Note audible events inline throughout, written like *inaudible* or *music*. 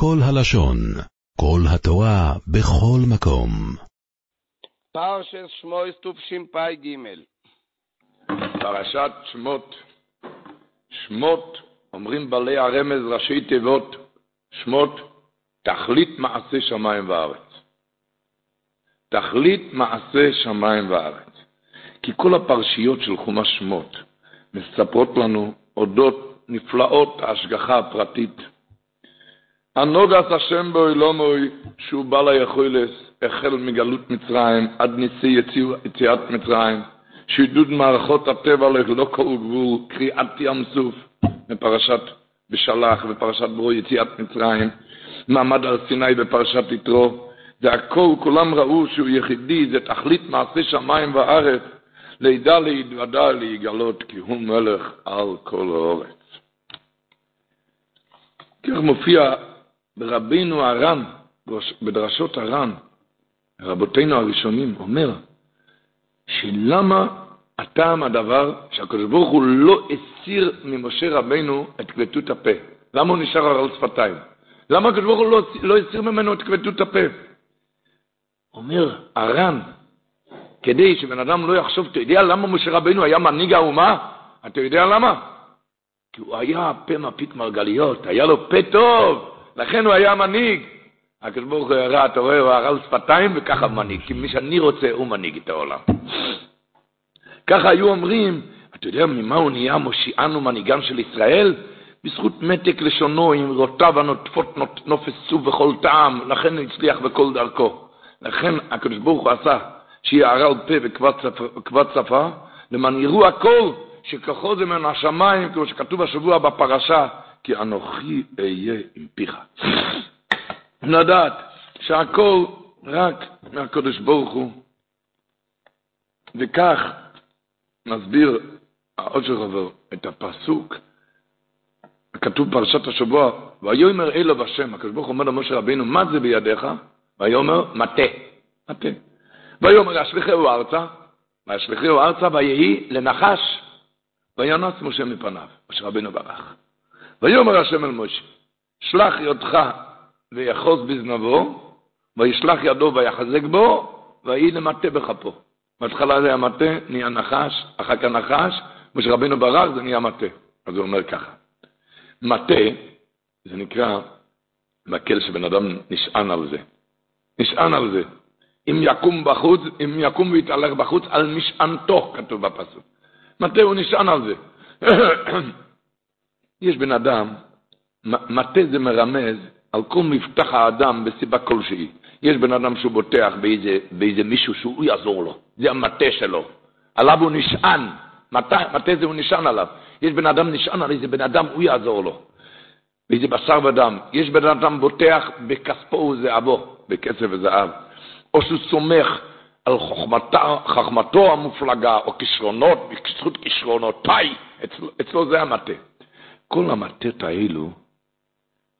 כל הלשון, כל התורה, בכל מקום. פרשס שמויס תשפ"ג פרשת שמות. שמות, אומרים בעלי הרמז ראשי תיבות, שמות, תכלית מעשה שמיים וארץ. תכלית מעשה שמיים וארץ. כי כל הפרשיות של חומש שמות מספרות לנו אודות נפלאות ההשגחה הפרטית. הנוגס השם באילומוי שהוא בעל היכולס החל מגלות מצרים עד ניסי יציאת מצרים, שעידוד מערכות הטבע ללא כל גבול, קריאת ים סוף בפרשת בשלח ופרשת ברו יציאת מצרים, מעמד הר סיני בפרשת יתרו, זה הכל, כולם ראו שהוא יחידי, זה תכלית מעשה שמיים וארץ, לידע להתוודע להיגלות, כי הוא מלך על כל האורץ. כך מופיע ברבינו הר"ן, בדרשות הר"ן, רבותינו הראשונים, אומר שלמה הטעם הדבר שהקדוש ברוך הוא לא הסיר ממשה רבינו את כבדות הפה. למה הוא נשאר על שפתיים? למה הקדוש ברוך הוא לא, לא הסיר ממנו את כבדות הפה? אומר הר"ן, כדי שבן אדם לא יחשוב, אתה יודע למה משה רבינו היה מנהיג האומה? אתה יודע למה? כי הוא היה פה מפית מרגליות, היה לו פה טוב, לכן הוא היה מנהיג. הקדוש ברוך הוא הראה, אתה רואה, הוא הראה שפתיים וככה מנהיג, כי מי שאני רוצה, הוא מנהיג את העולם. ככה היו אומרים, אתה יודע ממה הוא נהיה מושיענו מנהיגן של ישראל? בזכות מתק לשונו עם רותיו הנוטפות נופסו בכל טעם, לכן הצליח בכל דרכו. לכן הקדוש ברוך הוא עשה שיהיה ערל פה וכבד שפה, למען יראו הכל שכחו זה מן השמיים, כמו שכתוב השבוע בפרשה, כי אנוכי אהיה עם פיך. לדעת שהכל רק מהקדוש ברוך הוא. וכך מסביר העושר עובר את הפסוק, כתוב פרשת השבוע, ויאמר אלו בשם, הקדוש ברוך הוא אומר למשה רבינו, מה זה בידיך? ויאמר מטה, מטה. ויאמר אשליכהו ארצה, וישליכהו ארצה ויהי לנחש, וינוס משה מפניו, משה רבינו ברח. ויאמר השם אל משה, שלח ידך ויחוז בזנבו, וישלח ידו ויחזק בו, ויהי למטה בכפו. בהתחלה זה היה מטה, נהיה נחש, אחר כך נחש, משה רבינו ברח, זה נהיה מטה. אז הוא אומר ככה, מטה, זה נקרא מקל שבן אדם נשען על זה. נשען על זה. אם יקום בחוץ, אם יקום ויתהלך בחוץ, על משענתו, כתוב בפסוק. מטה הוא נשען על זה. יש בן אדם, מטה זה מרמז על כל מבטח האדם בסיבה כלשהי. יש בן אדם שהוא בוטח באיזה, באיזה מישהו שהוא יעזור לו, זה המטה שלו. עליו הוא נשען, מטה, מטה זה הוא נשען עליו. יש בן אדם נשען על איזה בן אדם, הוא יעזור לו. באיזה בשר ודם. יש בן אדם בוטח בכספו וזהבו, בכסף וזהב. או שהוא סומך על חוכמתו, חכמתו המופלגה, או כישרונות, בזכות כישרונותיי, אצלו, אצלו זה המטה. כל המטות האלו,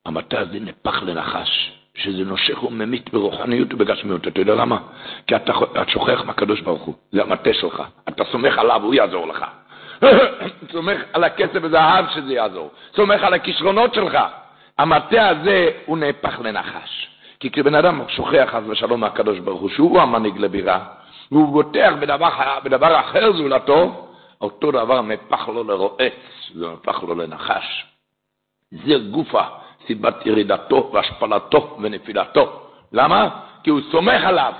המטה הזה נפח לנחש, שזה נושך וממית ברוחניות ובגשמיות. אתה יודע למה? כי אתה, אתה שוכח מהקדוש ברוך הוא, זה המטה שלך. אתה סומך עליו, הוא יעזור לך. *coughs* סומך על הכסף והזהב שזה יעזור. סומך על הכישרונות שלך. המטה הזה הוא נהפך לנחש. כי כשבן אדם שוכח חס ושלום מהקדוש ברוך הוא, שהוא המנהיג לבירה, והוא בוטח בדבר, בדבר אחר זולתו, אותו דבר נהפך לו לרועץ, נהפך לו לנחש. זה גופה, סיבת ירידתו והשפלתו ונפילתו. למה? כי הוא סומך עליו.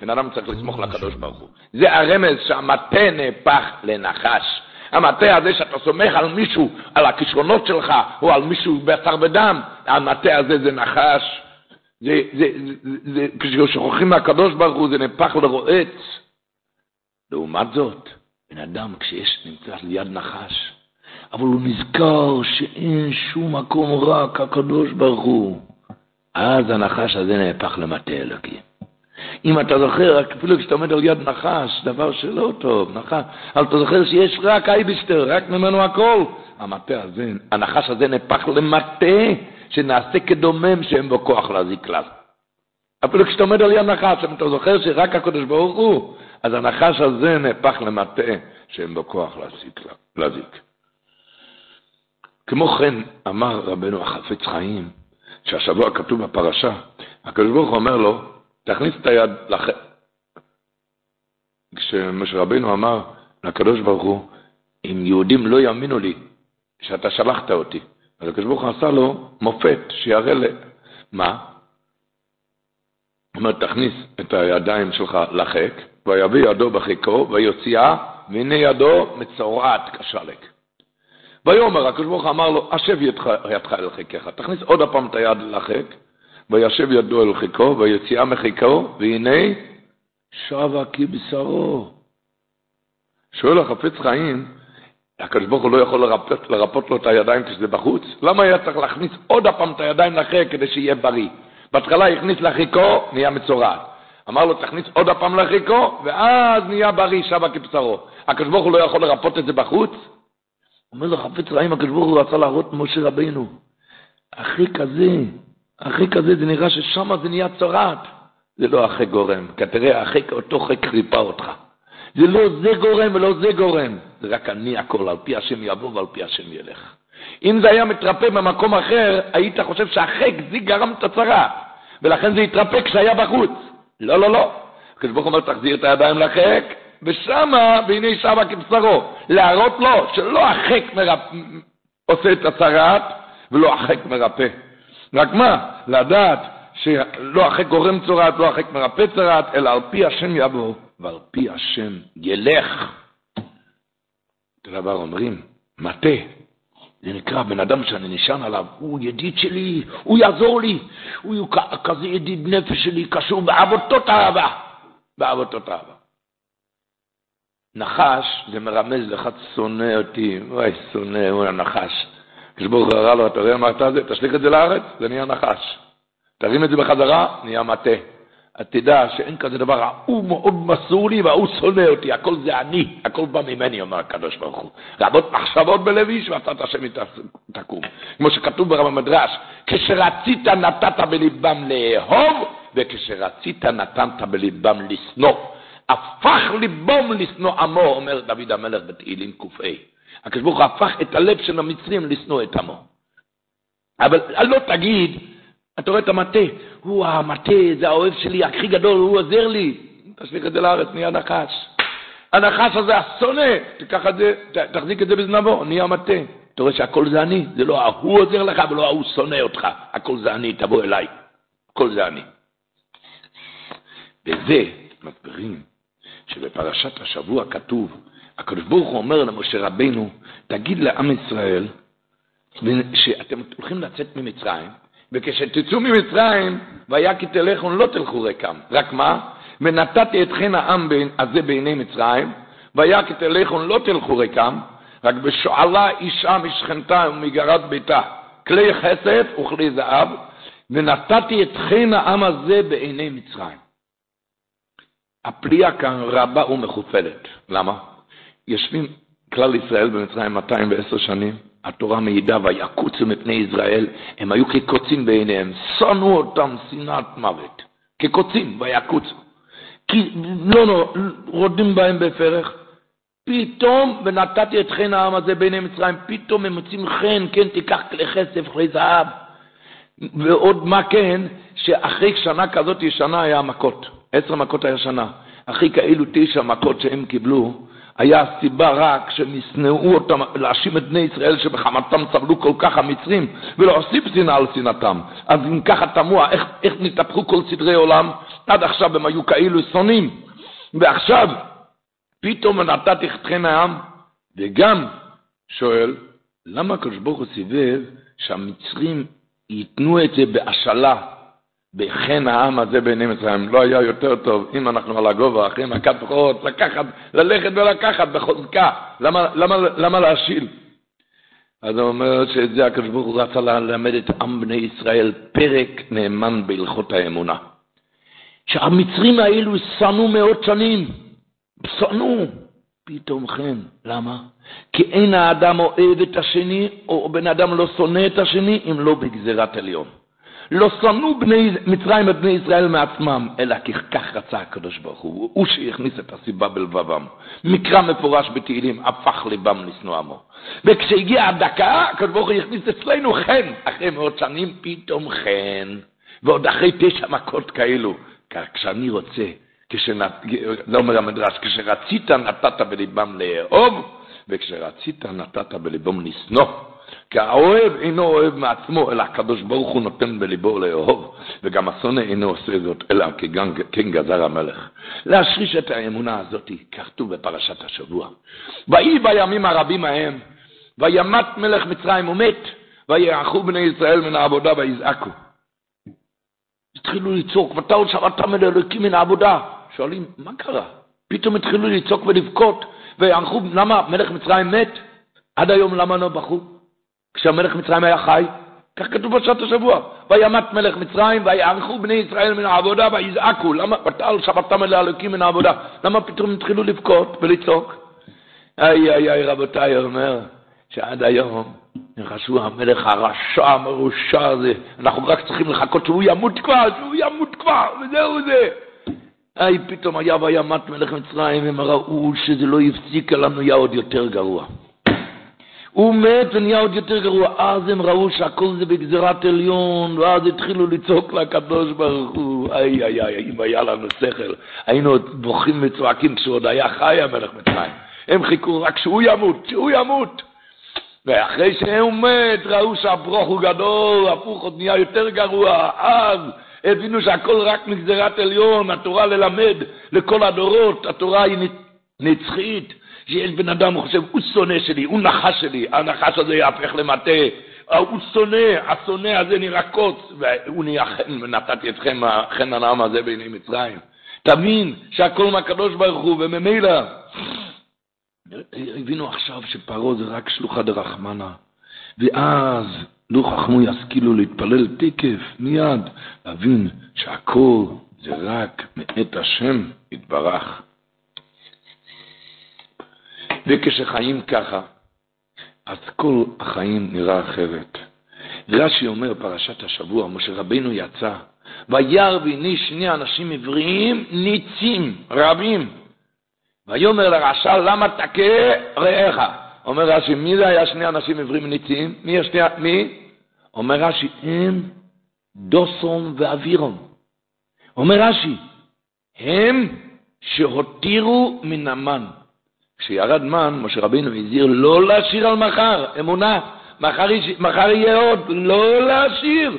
בן אדם צריך לסמוך לקדוש ברוך הוא. זה הרמז שהמטה נהפך לנחש. המטה הזה שאתה סומך על מישהו, על הכישרונות שלך, או על מישהו בשר ודם, המטה הזה זה נחש. זה, זה, זה, זה, כששוכחים מהקדוש ברוך הוא זה נהפך לרועץ. לעומת זאת, בן אדם כשיש, נמצא ליד נחש, אבל הוא נזכר שאין שום מקום רק הקדוש ברוך הוא. אז הנחש הזה נהפך למטה אלוקים. אם אתה זוכר, אפילו כשאתה עומד על יד נחש, דבר שלא טוב, נחש, אבל אתה זוכר שיש רק אייבסטר, רק ממנו הכל. המטה הזה, הנחש הזה נהפך למטה שנעשה כדומם שאין בו כוח להזיק כלל. אפילו כשאתה עומד על יד נחש, אם אתה זוכר שרק הקדוש ברוך הוא, אז הנחש הזה נהפך למטה שאין בו כוח להזיק. להזיק. כמו כן אמר רבנו החפץ חיים, שהשבוע כתוב בפרשה, הקדוש ברוך הוא אומר לו, תכניס את היד לח... כשמשה רבינו אמר לקדוש ברוך הוא, אם יהודים לא יאמינו לי שאתה שלחת אותי, אז הקדוש ברוך הוא עשה לו מופת, שיראה ל... מה? הוא אומר, תכניס את הידיים שלך לחק, ויביא ידו בחיקו, ויוציאה, והנה ידו מצורעת כשלק. ויאמר, הקדוש ברוך הוא אמר לו, השב ידך, ידך אל חיקך, תכניס עוד הפעם את היד לחק, וישב ידו אל חיקו, ויוציאה מחיקו, והנה שבה כבשרו. שואל החפץ חיים, הקדוש ברוך הוא לא יכול לרפות, לרפות לו את הידיים כשזה בחוץ? למה היה צריך להכניס עוד הפעם את הידיים לחק כדי שיהיה בריא? בהתחלה הכניס לחיקו, נהיה מצורעת. אמר לו, תכניס עוד הפעם לחיקו, ואז נהיה בריא, שבה כבשרו. הקדוש ברוך הוא לא יכול לרפות את זה בחוץ? אומר לו, חפץ רעים, הקדוש ברוך הוא רצה להראות משה רבינו. אחי כזה, אחי כזה, זה נראה ששם זה נהיה צורעת. זה לא אחי גורם, כי תראה, אחי אותו חק ריפא אותך. זה לא זה גורם ולא זה גורם, זה רק אני הכל, על פי השם יבוא ועל פי השם ילך. אם זה היה מתרפא במקום אחר, היית חושב שהחק זה גרם את הצרה, ולכן זה התרפא כשהיה בחוץ. לא, לא, לא. הקדוש ברוך אומר, תחזיר את הידיים לחק, ושמה, והנה שמה כבשרו. להראות לו שלא החק מרפ... עושה את הצרת, ולא החק מרפא. רק מה? לדעת שלא החק גורם צרת, לא החק מרפא צרת, אלא על פי השם יבוא, ועל פי השם ילך. אותו דבר אומרים, מטה, זה נקרא בן אדם שאני נשען עליו, הוא ידיד שלי, הוא יעזור לי, הוא כזה ידיד נפש שלי, קשור בעבותות אהבה, בעבותות אהבה. נחש, זה מרמז לך, שונא אותי, וואי, שונא, הוא הנחש. כשברוך הוא הראה לו, אתה רואה מה אתה זה? תשליך את זה לארץ, זה נהיה נחש. תרים את זה בחזרה, נהיה מטה. אז תדע שאין כזה דבר, הוא מאוד מסור לי והוא שונא אותי, הכל זה אני, הכל בא ממני, אומר הקדוש ברוך הוא. רבות מחשבות בלב איש ועשת השם תקום. כמו שכתוב ברב המדרש, כשרצית נתת בליבם לאהוב, וכשרצית נתנת בליבם לשנוא. הפך ליבם לשנוא עמו, אומר דוד המלך בתהילים ק"ה. הקדוש ברוך הוא הפך את הלב של המצרים לשנוא את עמו. אבל לא תגיד, אתה רואה את המטה, הוא המטה, זה האוהב שלי הכי גדול, הוא עוזר לי. תשליך את זה לארץ, נהיה נחש. הנחש הזה, השונא, תיקח את זה, תחזיק את זה בזנבו, נהיה מטה. אתה רואה שהכל זה אני, זה לא ההוא עוזר לך ולא ההוא שונא אותך, הכל זה אני, תבוא אליי. הכל זה אני. בזה מסבירים שבפרשת השבוע כתוב, הקדוש ברוך הוא אומר למשה רבינו, תגיד לעם ישראל שאתם הולכים לצאת ממצרים, וכשתצאו ממצרים, והיה כי תלכו לא תלכו ריקם. רק מה? ונתתי אתכן העם הזה בעיני מצרים, והיה כי תלכו לא תלכו ריקם, רק בשועלה אישה משכנתה ומגרת ביתה, כלי חסד וכלי זהב, ונתתי אתכן העם הזה בעיני מצרים. הפליאה כאן רבה ומכופלת. למה? יושבים כלל ישראל במצרים 210 שנים, התורה מעידה, ויקוצו מפני ישראל, הם היו כקוצים בעיניהם, שנאו אותם שנאת מוות, כקוצים, ויקוצו. כי לא, לא, רודים בהם בפרך. פתאום, ונתתי את חן העם הזה בעיני מצרים, פתאום הם מוצאים חן, כן, תיקח כלי כסף, כלי זהב. ועוד מה כן, שאחרי שנה כזאת שנה היה מכות. עשר מכות היה שנה. אחרי כאילו תשע מכות שהם קיבלו, היה הסיבה רק שהם ישנאו אותם, להאשים את בני ישראל שבחמתם סבלו כל כך המצרים, ולהוסיף שנאה על שנאתם. אז אם ככה תמוה, איך, איך נתהפכו כל סדרי עולם? עד עכשיו הם היו כאילו שונאים, ועכשיו פתאום נתתי אתכם העם, וגם שואל, למה הקדוש ברוך הוא סיבב שהמצרים ייתנו את זה בהשאלה בחן העם הזה בעיני מצרים. לא היה יותר טוב, אם אנחנו על הגובה, אחרי מכת בכורות, לקחת, ללכת ולקחת בחוזקה. למה, למה, למה להשיל? אז הוא אומר שאת זה הקדוש ברוך הוא רצה ללמד את עם בני ישראל פרק נאמן בהלכות האמונה. שהמצרים האלו שנאו מאות שנים, שנאו, פתאום כן. למה? כי אין האדם אוהב את השני, או בן אדם לא שונא את השני, אם לא בגזירת עליון. לא שנאו בני מצרים את בני ישראל מעצמם, אלא כי כך רצה הקדוש ברוך הוא, הוא שהכניס את הסיבה בלבבם. מקרא מפורש בתהילים, הפך ליבם לשנוא עמו. וכשהגיעה הדקה, הקדוש ברוך הוא הכניס אצלנו חן, אחרי מאות שנים פתאום חן, ועוד אחרי תשע מכות כאלו. כשאני רוצה, כשנת... זה אומר המדרש, כשרצית נתת בליבם לאהוב, וכשרצית נתת בליבם לשנוא. כי האוהב אינו אוהב מעצמו, אלא הקדוש ברוך הוא נותן בליבו לאהוב, וגם השונא אינו עושה זאת, אלא כן גזר המלך. להשריש את האמונה הזאת, ככתוב בפרשת השבוע. ויהי בימים הרבים ההם, וימת מלך מצרים ומת, ויערכו בני ישראל מן העבודה ויזעקו. התחילו לצעוק, עוד שבעת מן אלוקים מן העבודה. שואלים, מה קרה? פתאום התחילו לצעוק ולבכות, ויערכו, למה מלך מצרים מת? עד היום למה לא בכו? כשהמלך מצרים היה חי, כך כתוב בשעת השבוע, וימת מלך מצרים ויערכו בני ישראל מן העבודה ויזעקו, למה בתל שבתם אל האלוקים מן העבודה, למה פתאום התחילו לבכות ולצעוק? איי איי איי רבותיי, אומר שעד היום נחשו המלך הרשע המרושע הזה, אנחנו רק צריכים לחכות שהוא ימות כבר, שהוא ימות כבר, וזהו זה. איי, פתאום היה וימת מלך מצרים, הם ראו שזה לא הפסיק, לנו היה עוד יותר גרוע. הוא מת ונהיה עוד יותר גרוע. אז הם ראו שהכל זה בגזירת עליון, ואז התחילו לצעוק לקדוש ברוך הוא. איי, איי, איי, אם היה לנו שכל, היינו עוד בוכים וצועקים כשהוא עוד היה חי המלך מצרים. הם חיכו רק שהוא ימות, שהוא ימות. ואחרי שהוא מת, ראו שהברוך הוא גדול, הפוך עוד נהיה יותר גרוע. אז הבינו שהכל רק מגזירת עליון, התורה ללמד לכל הדורות, התורה היא נצחית. שיש בן אדם, הוא חושב, הוא שונא שלי, הוא נחש שלי, הנחש הזה יהפך למטה, הוא שונא, השונא הזה נראה קוץ, והוא נהיה חן, ונתתי אתכם חן הנעם הזה בעיני מצרים. תבין שהכל מהקדוש ברוך הוא, וממילא, הבינו עכשיו שפרעה זה רק שלוחה דרחמנה, ואז לא חכמו ישכילו להתפלל תקף, מיד, להבין שהכל זה רק מאת השם יתברך. וכשחיים ככה, אז כל החיים נראה אחרת. רש"י אומר, פרשת השבוע, משה רבינו יצא, וירא והנה שני אנשים עבריים ניצים, רבים. ויאמר לרשע, למה תכה רעך? אומר רש"י, מי זה היה שני אנשים עבריים ניצים? מי השני, מי? אומר רש"י, הם דוסון ואבירון. אומר רש"י, הם שהותירו מן המן. כשירד מן, משה רבינו הזהיר לא להשאיר על מחר, אמונה, מחר, מחר יהיה עוד, לא להשאיר.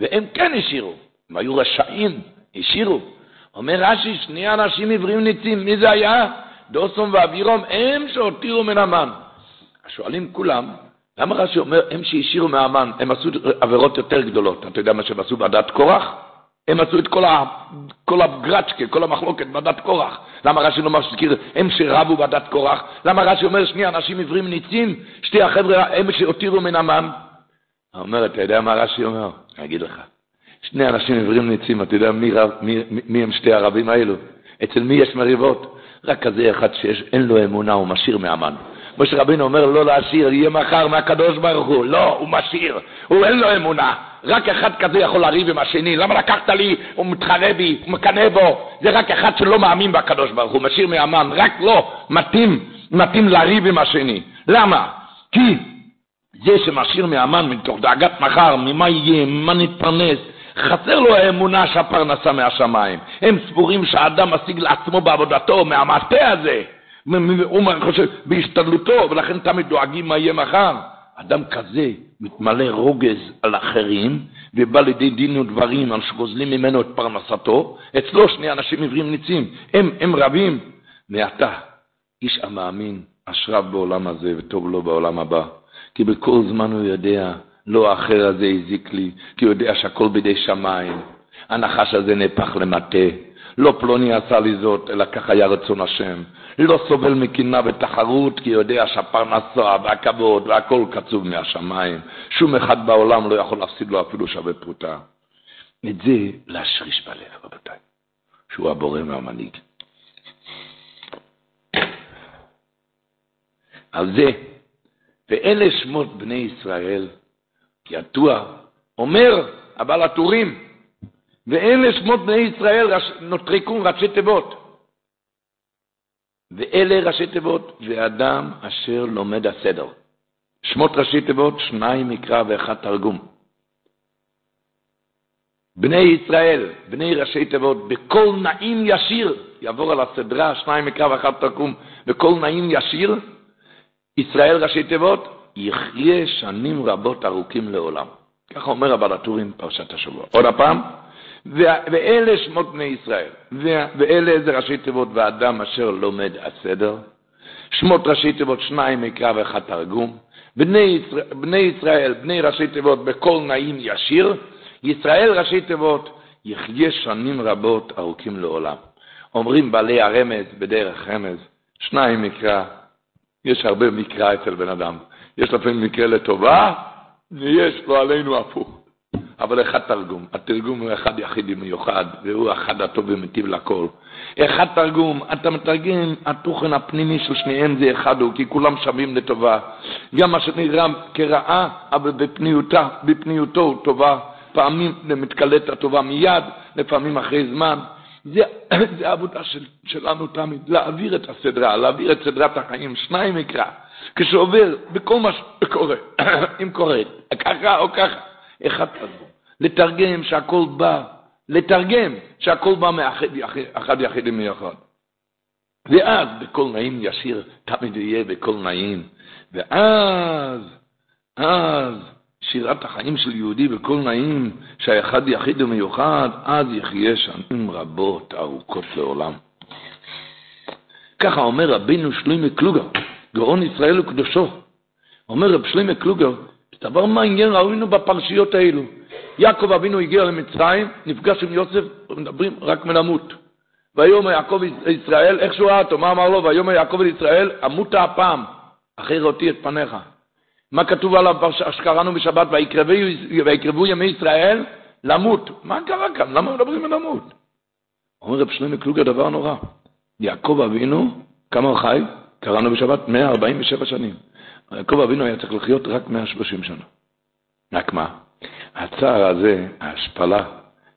והם כן השאירו, הם היו רשעים, השאירו. אומר רש"י, שני אנשים עברים ניצים, מי זה היה? דוסום ואבירום, הם שהותירו מן המן. שואלים כולם, למה רש"י אומר, הם שהשאירו מהמן, הם עשו עבירות יותר גדולות. אתה יודע מה שהם עשו בעדת קורח? הם עשו את כל, ה, כל הגרצ'קה, כל המחלוקת בדת קורח. למה רש"י לא מזכיר, הם שרבו בדת קורח? למה רש"י אומר, שני אנשים עיוורים ניצים, שתי החבר'ה, הם שהותירו מן המן? אומר, אתה יודע מה רש"י אומר? אני אגיד לך. שני אנשים עיוורים ניצים, אתה יודע מי, רב, מי, מי הם שתי הרבים האלו? אצל מי יש מריבות? רק כזה אחד שאין לו אמונה, הוא משאיר מהמן. משה רבינו אומר לא להשאיר, יהיה מחר מהקדוש ברוך הוא. לא, הוא משאיר, הוא אין לו אמונה. רק אחד כזה יכול לריב עם השני. למה לקחת לי, הוא מתחרה בי, הוא מקנא בו. זה רק אחד שלא מאמין בקדוש ברוך הוא, משאיר מהמן. רק לא, מתאים, מתאים לריב עם השני. למה? כי זה שמשאיר מהמן מתוך דאגת מחר, ממה יהיה, ממה נתפרנס, חסר לו האמונה שהפרנסה מהשמיים. הם סבורים שהאדם משיג לעצמו בעבודתו, מהמטה הזה. הוא חושב, בהשתדלותו, ולכן תמיד דואגים מה יהיה מחר. אדם כזה מתמלא רוגז על אחרים, ובא לידי דין ודברים על שגוזלים ממנו את פרנסתו, אצלו שני אנשים עיוורים ניצים, הם, הם רבים. מעתה, איש המאמין, אשריו בעולם הזה וטוב לו בעולם הבא. כי בכל זמן הוא יודע, לא האחר הזה הזיק לי, כי הוא יודע שהכל בידי שמיים. הנחש הזה נהפך למטה. לא פלוני עשה לי זאת, אלא כך היה רצון השם. לא סובל מקינה ותחרות, כי יודע שהפרנסה והכבוד והכל קצוב מהשמיים. שום אחד בעולם לא יכול להפסיד לו אפילו שווה פרוטה. את זה להשריש בלב, רבותיי, שהוא הבורא והמנהיג. על זה, ואלה שמות בני ישראל, ידוע, אומר הבעל הטורים. ואלה שמות בני ישראל רש... נוטרקו ראשי תיבות. ואלה ראשי תיבות, ואדם אשר לומד הסדר. שמות ראשי תיבות, שניים מקרא ואחד תרגום. בני ישראל, בני ראשי תיבות, בכל נעים ישיר, יעבור על הסדרה, שניים מקרא ואחד תרגום, בכל נעים ישיר, ישראל ראשי תיבות, יחיה שנים רבות ארוכים לעולם. ככה אומר הבעל הטורים פרשת השבוע. עוד הפעם, ואלה שמות בני ישראל, ואלה זה ראשי תיבות ואדם אשר לומד הסדר, שמות ראשי תיבות שניים מקרא ואחד תרגום, בני ישראל, בני ישראל, בני ראשי תיבות בכל נעים ישיר, ישראל ראשי תיבות יחיה שנים רבות ארוכים לעולם. אומרים בעלי הרמז בדרך רמז, שניים מקרא, יש הרבה מקרא אצל בן אדם, יש לפעמים מקרה לטובה, ויש לו עלינו הפוך. אבל אחד תרגום, התרגום הוא אחד יחיד מיוחד, והוא אחד הטוב ומטיב לכל. אחד תרגום, אתה מתרגם, התוכן הפנימי של שניהם זה אחד הוא, כי כולם שווים לטובה. גם מה שנראה כרעה, אבל בפניותה, בפניותו הוא טובה. פעמים מתקלט הטובה מיד, לפעמים אחרי זמן. זה, *coughs* זה העבודה של, שלנו תמיד, להעביר את הסדרה, להעביר את סדרת החיים, שניים מקרא. כשעובר בכל מה שקורה, *coughs* *coughs* אם קורה, ככה או ככה, אחד תרגום. לתרגם שהכל בא, לתרגם שהכל בא מאחד יחיד מיוחד. ואז בכל נעים ישיר תמיד יהיה בכל נעים. ואז, אז, שירת החיים של יהודי בכל נעים, שהאחד יחיד ומיוחד, אז יחיה שנים רבות ארוכות לעולם. ככה אומר רבינו שלמה קלוגר, גאון ישראל וקדושו. אומר רב שלמה קלוגר, דבר מעניין ראינו בפרשיות האלו. יעקב אבינו הגיע למצרים, נפגש עם יוסף, מדברים רק מלמות. ויאמר יעקב ישראל, איך שהוא ראה אותו, מה אמר לו? ויאמר יעקב לישראל, אמות הפעם, אחרי ראותי את פניך. מה כתוב עליו שקראנו בשבת, ויקרבו ימי ישראל? למות. מה קרה כאן? למה מדברים על למות? אומר רב שלמה קלוגר דבר נורא. יעקב אבינו, כמה חי? קראנו בשבת 147 שנים. יעקב אבינו היה צריך לחיות רק 130 שנה. רק מה? הצער הזה, ההשפלה,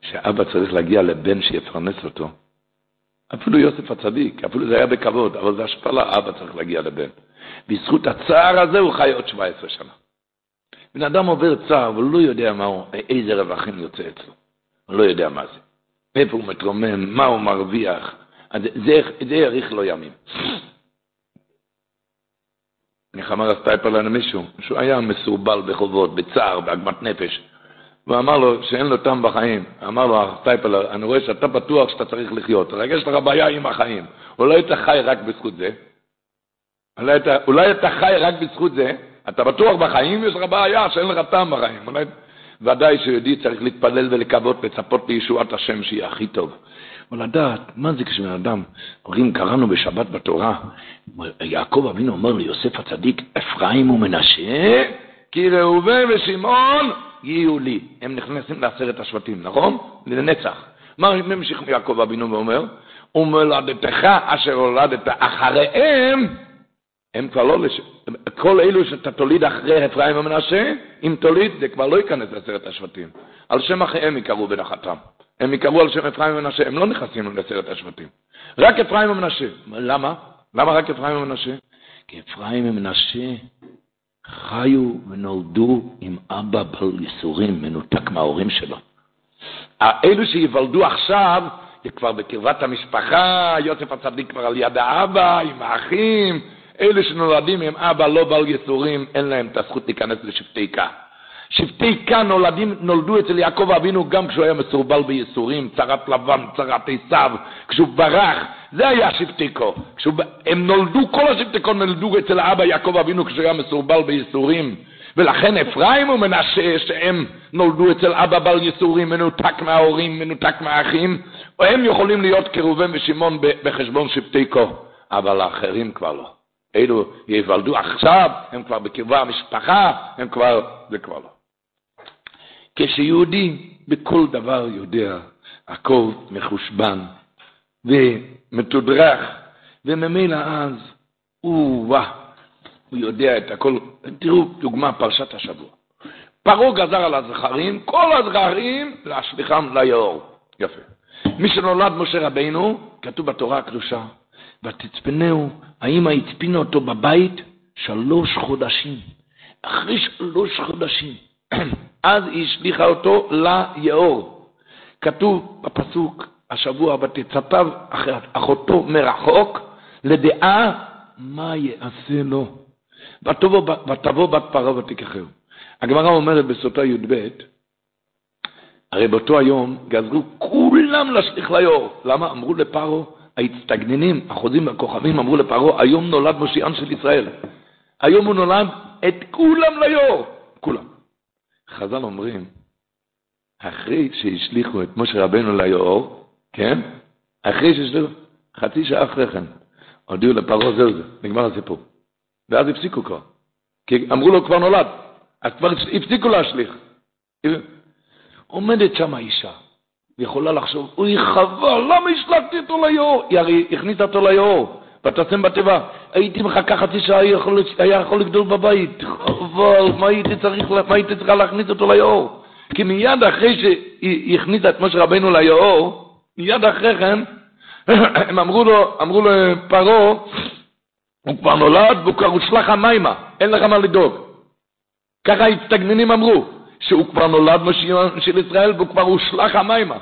שאבא צריך להגיע לבן שיפרנס אותו, אפילו יוסף הצדיק, אפילו זה היה בכבוד, אבל זה השפלה, אבא צריך להגיע לבן. בזכות הצער הזה הוא חי עוד 17 שנה. בן אדם עובר צער, אבל לא יודע מה הוא, איזה רווחים יוצא אצלו. הוא לא יודע מה זה. איפה הוא מתרומם, מה הוא מרוויח. זה, זה יאריך לו ימים. איך אמר הסטייפר למישהו, שהוא היה מסורבל בחובות, בצער, בעגמת נפש. הוא אמר לו שאין לו טעם בחיים. אמר לו הסטייפר, אני רואה שאתה בטוח שאתה צריך לחיות, רק יש לך בעיה עם החיים. אולי אתה חי רק בזכות זה? אולי אתה, אולי אתה חי רק בזכות זה? אתה בטוח בחיים, יש לך בעיה שאין לך טעם בחיים. אולי... ודאי שיהודי צריך להתפלל ולקוות, לצפות לישועת השם שיהיה הכי טוב. אבל לדעת, מה זה כשבן אדם, אומרים, קראנו בשבת בתורה, יעקב אבינו אומר ליוסף הצדיק, אפרים ומנשה, כי ראובן ושמעון יהיו לי. הם נכנסים לעשרת השבטים, נכון? לנצח. מה ממשיך יעקב אבינו ואומר? ומולדתך אשר הולדת אחריהם, הם כבר לא, לש... כל אלו שאתה תוליד אחרי אפרים ומנשה, אם תוליד זה כבר לא ייכנס לעשרת השבטים. על שם אחיהם יקראו בנחתם. הם יקראו על שם אפרים ומנשה, הם לא נכנסים לעשרת השבטים. רק אפרים ומנשה. למה? למה רק אפרים ומנשה? כי אפרים ומנשה חיו ונולדו עם אבא בעל ייסורים, מנותק מההורים שלו. אלו שיוולדו עכשיו, זה כבר בקרבת המשפחה, יוסף הצדיק כבר על יד האבא, עם האחים, אלה שנולדים עם אבא לא בעל ייסורים, אין להם את הזכות להיכנס לשבטי כה. שבטי כאן נולדים, נולדו אצל יעקב אבינו גם כשהוא היה מסורבל בייסורים, צרת לבן, צרת עשיו, כשהוא ברח, זה היה שבטי כה. הם נולדו, כל השבטי כה נולדו אצל האבא יעקב אבינו כשהוא היה מסורבל בייסורים. ולכן אפרים ומנשה, שהם נולדו אצל אבא בעל ייסורים, מנותק מההורים, מנותק מהאחים, הם יכולים להיות כראובן ושמעון בחשבון שבטי כה, אבל האחרים כבר לא. אלו יוולדו עכשיו, הם כבר בקרבה המשפחה, הם כבר, זה כבר לא. כשיהודי בכל דבר יודע, הכל מחושבן ומתודרך, וממילא אז הוא, וואה, הוא יודע את הכל. תראו דוגמה, פרשת השבוע. פרעה גזר על הזכרים, כל הזכרים להשליכם ליאור. יפה. מי שנולד משה רבינו, כתוב בתורה הקדושה, ותצפנהו, האמא הצפינה אותו בבית שלוש חודשים. אחרי שלוש חודשים, *clears throat* אז היא השליכה אותו ליאור. כתוב בפסוק השבוע, ותצפב אחותו מרחוק, לדעה מה יעשה לו. ותבוא בת פרעה ותיקחהו. הגמרא אומרת בסוטה י"ב, הרי באותו היום גזרו כולם להשליך ליאור. למה? אמרו לפרעה, ההצטגננים, החוזים והכוכבים, אמרו לפרעה, היום נולד מושיען של ישראל. היום הוא נולד את כולם ליאור. כולם. חז"ל אומרים, אחרי שהשליכו את משה רבנו ליאור, כן? אחרי שהשליכו, חצי שעה אחרי כן, הודיעו לפרעה זהו זה, נגמר הסיפור. ואז הפסיקו כבר. כי אמרו לו כבר נולד, אז כבר הפסיקו להשליך. עומדת שם האישה, ויכולה לחשוב, אוי חבל, למה השלכתי אותו ליאור? היא הרי הכניסה אותו ליאור, ותשם בתיבה. הייתי מחכה חצי שעה, היה יכול לגדול בבית. חבל, מה הייתי, צריך, מה הייתי צריכה להכניס אותו ליאור? כי מיד אחרי שהיא הכניסה את משה רבנו ליאור, מיד אחרי כן, הם אמרו לו, אמרו לפרעה, הוא כבר נולד והוא כבר הושלך המימה, אין לך מה לדאוג. ככה ההצטגננים אמרו, שהוא כבר נולד משיעון של ישראל והוא כבר הושלך המימה.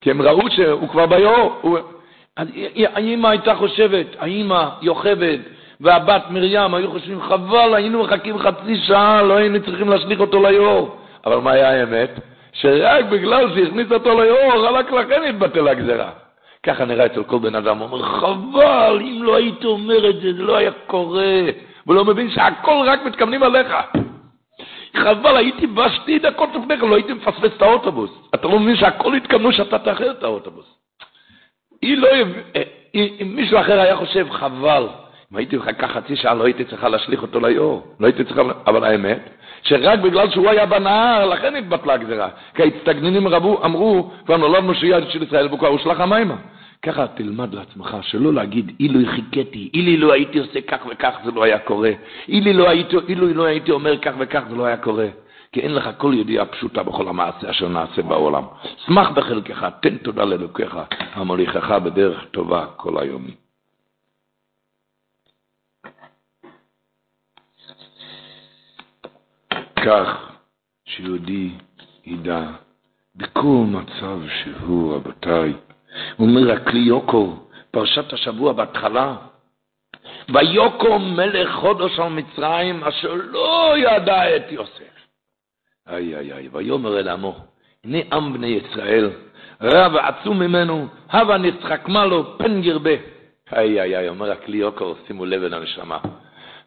כי הם ראו שהוא כבר ביאור. הוא... האמא הייתה חושבת, האמא יוכבד והבת מרים היו חושבים, חבל, היינו מחכים חצי שעה, לא היינו צריכים להשליך אותו ליאור. אבל מה היה האמת? שרק בגלל שהכניס אותו ליאור, רק לכן התבטל הגזרה. ככה נראה אצל כל בן אדם, הוא אומר, חבל, אם לא היית אומר את זה, זה לא היה קורה. הוא לא מבין שהכל רק מתכוונים עליך. חבל, הייתי בא שתי דקות לפני כן, לא הייתי מפספס את האוטובוס. אתה לא מבין שהכל התכוונו שאתה תאחר את האוטובוס. היא לא... אה, אם מישהו אחר היה חושב, חבל, אם הייתי מחכה חצי שעה, לא הייתי צריכה להשליך אותו ליאור. לא הייתי צריכה... אבל האמת, שרק בגלל שהוא היה בנהר, לכן התבטלה הגזירה. כי ההצטגננים רבו, אמרו, כבר נולד משיח של ישראל, והוא כבר הושלך המימה. ככה תלמד לעצמך, שלא להגיד, אילו חיכיתי, אילו לא הייתי עושה כך וכך, זה לא היה קורה. אילו לא לא הייתי אומר כך וכך, זה לא היה קורה. כי אין לך כל ידיעה פשוטה בכל המעשה אשר נעשה בעולם. שמח בחלקך, תן תודה לאלוקיך, המוליכך בדרך טובה כל היום. כך שיהודי ידע בכל מצב שהוא, רבותיי, אומר הכלי יוקו, פרשת השבוע בהתחלה, ויוקו מלך חודש על מצרים אשר לא ידע את יוסף. איי איי איי, ויאמר אל עמו, הנה עם בני ישראל, רע ועצום ממנו, הבה נצחקמה לו פן ירבה. איי איי איי, אומר הכלי יוקו, שימו לב אל הנשמה.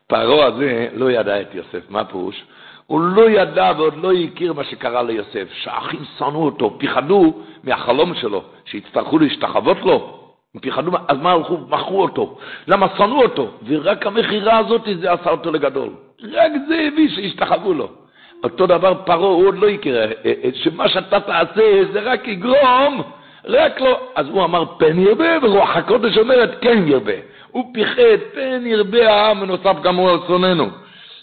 פרעה הזה לא ידע את יוסף, מה פירוש? הוא לא ידע ועוד לא הכיר מה שקרה ליוסף, שהאחים שנאו אותו, פיחדו מהחלום שלו, שיצטרכו להשתחוות לו. הם פיחדו, אז מה הלכו, מכרו אותו. למה שנאו אותו? ורק המכירה הזאת, זה עשה אותו לגדול. רק זה הביא שהשתחוו לו. אותו דבר פרעה, הוא עוד לא הכיר, אה, אה, שמה שאתה תעשה זה רק יגרום, רק לא. אז הוא אמר פן ירבה, ורוח הקודש אומרת כן ירבה. הוא פיחד, פן ירבה העם, ונוסף גם הוא על שונאנו.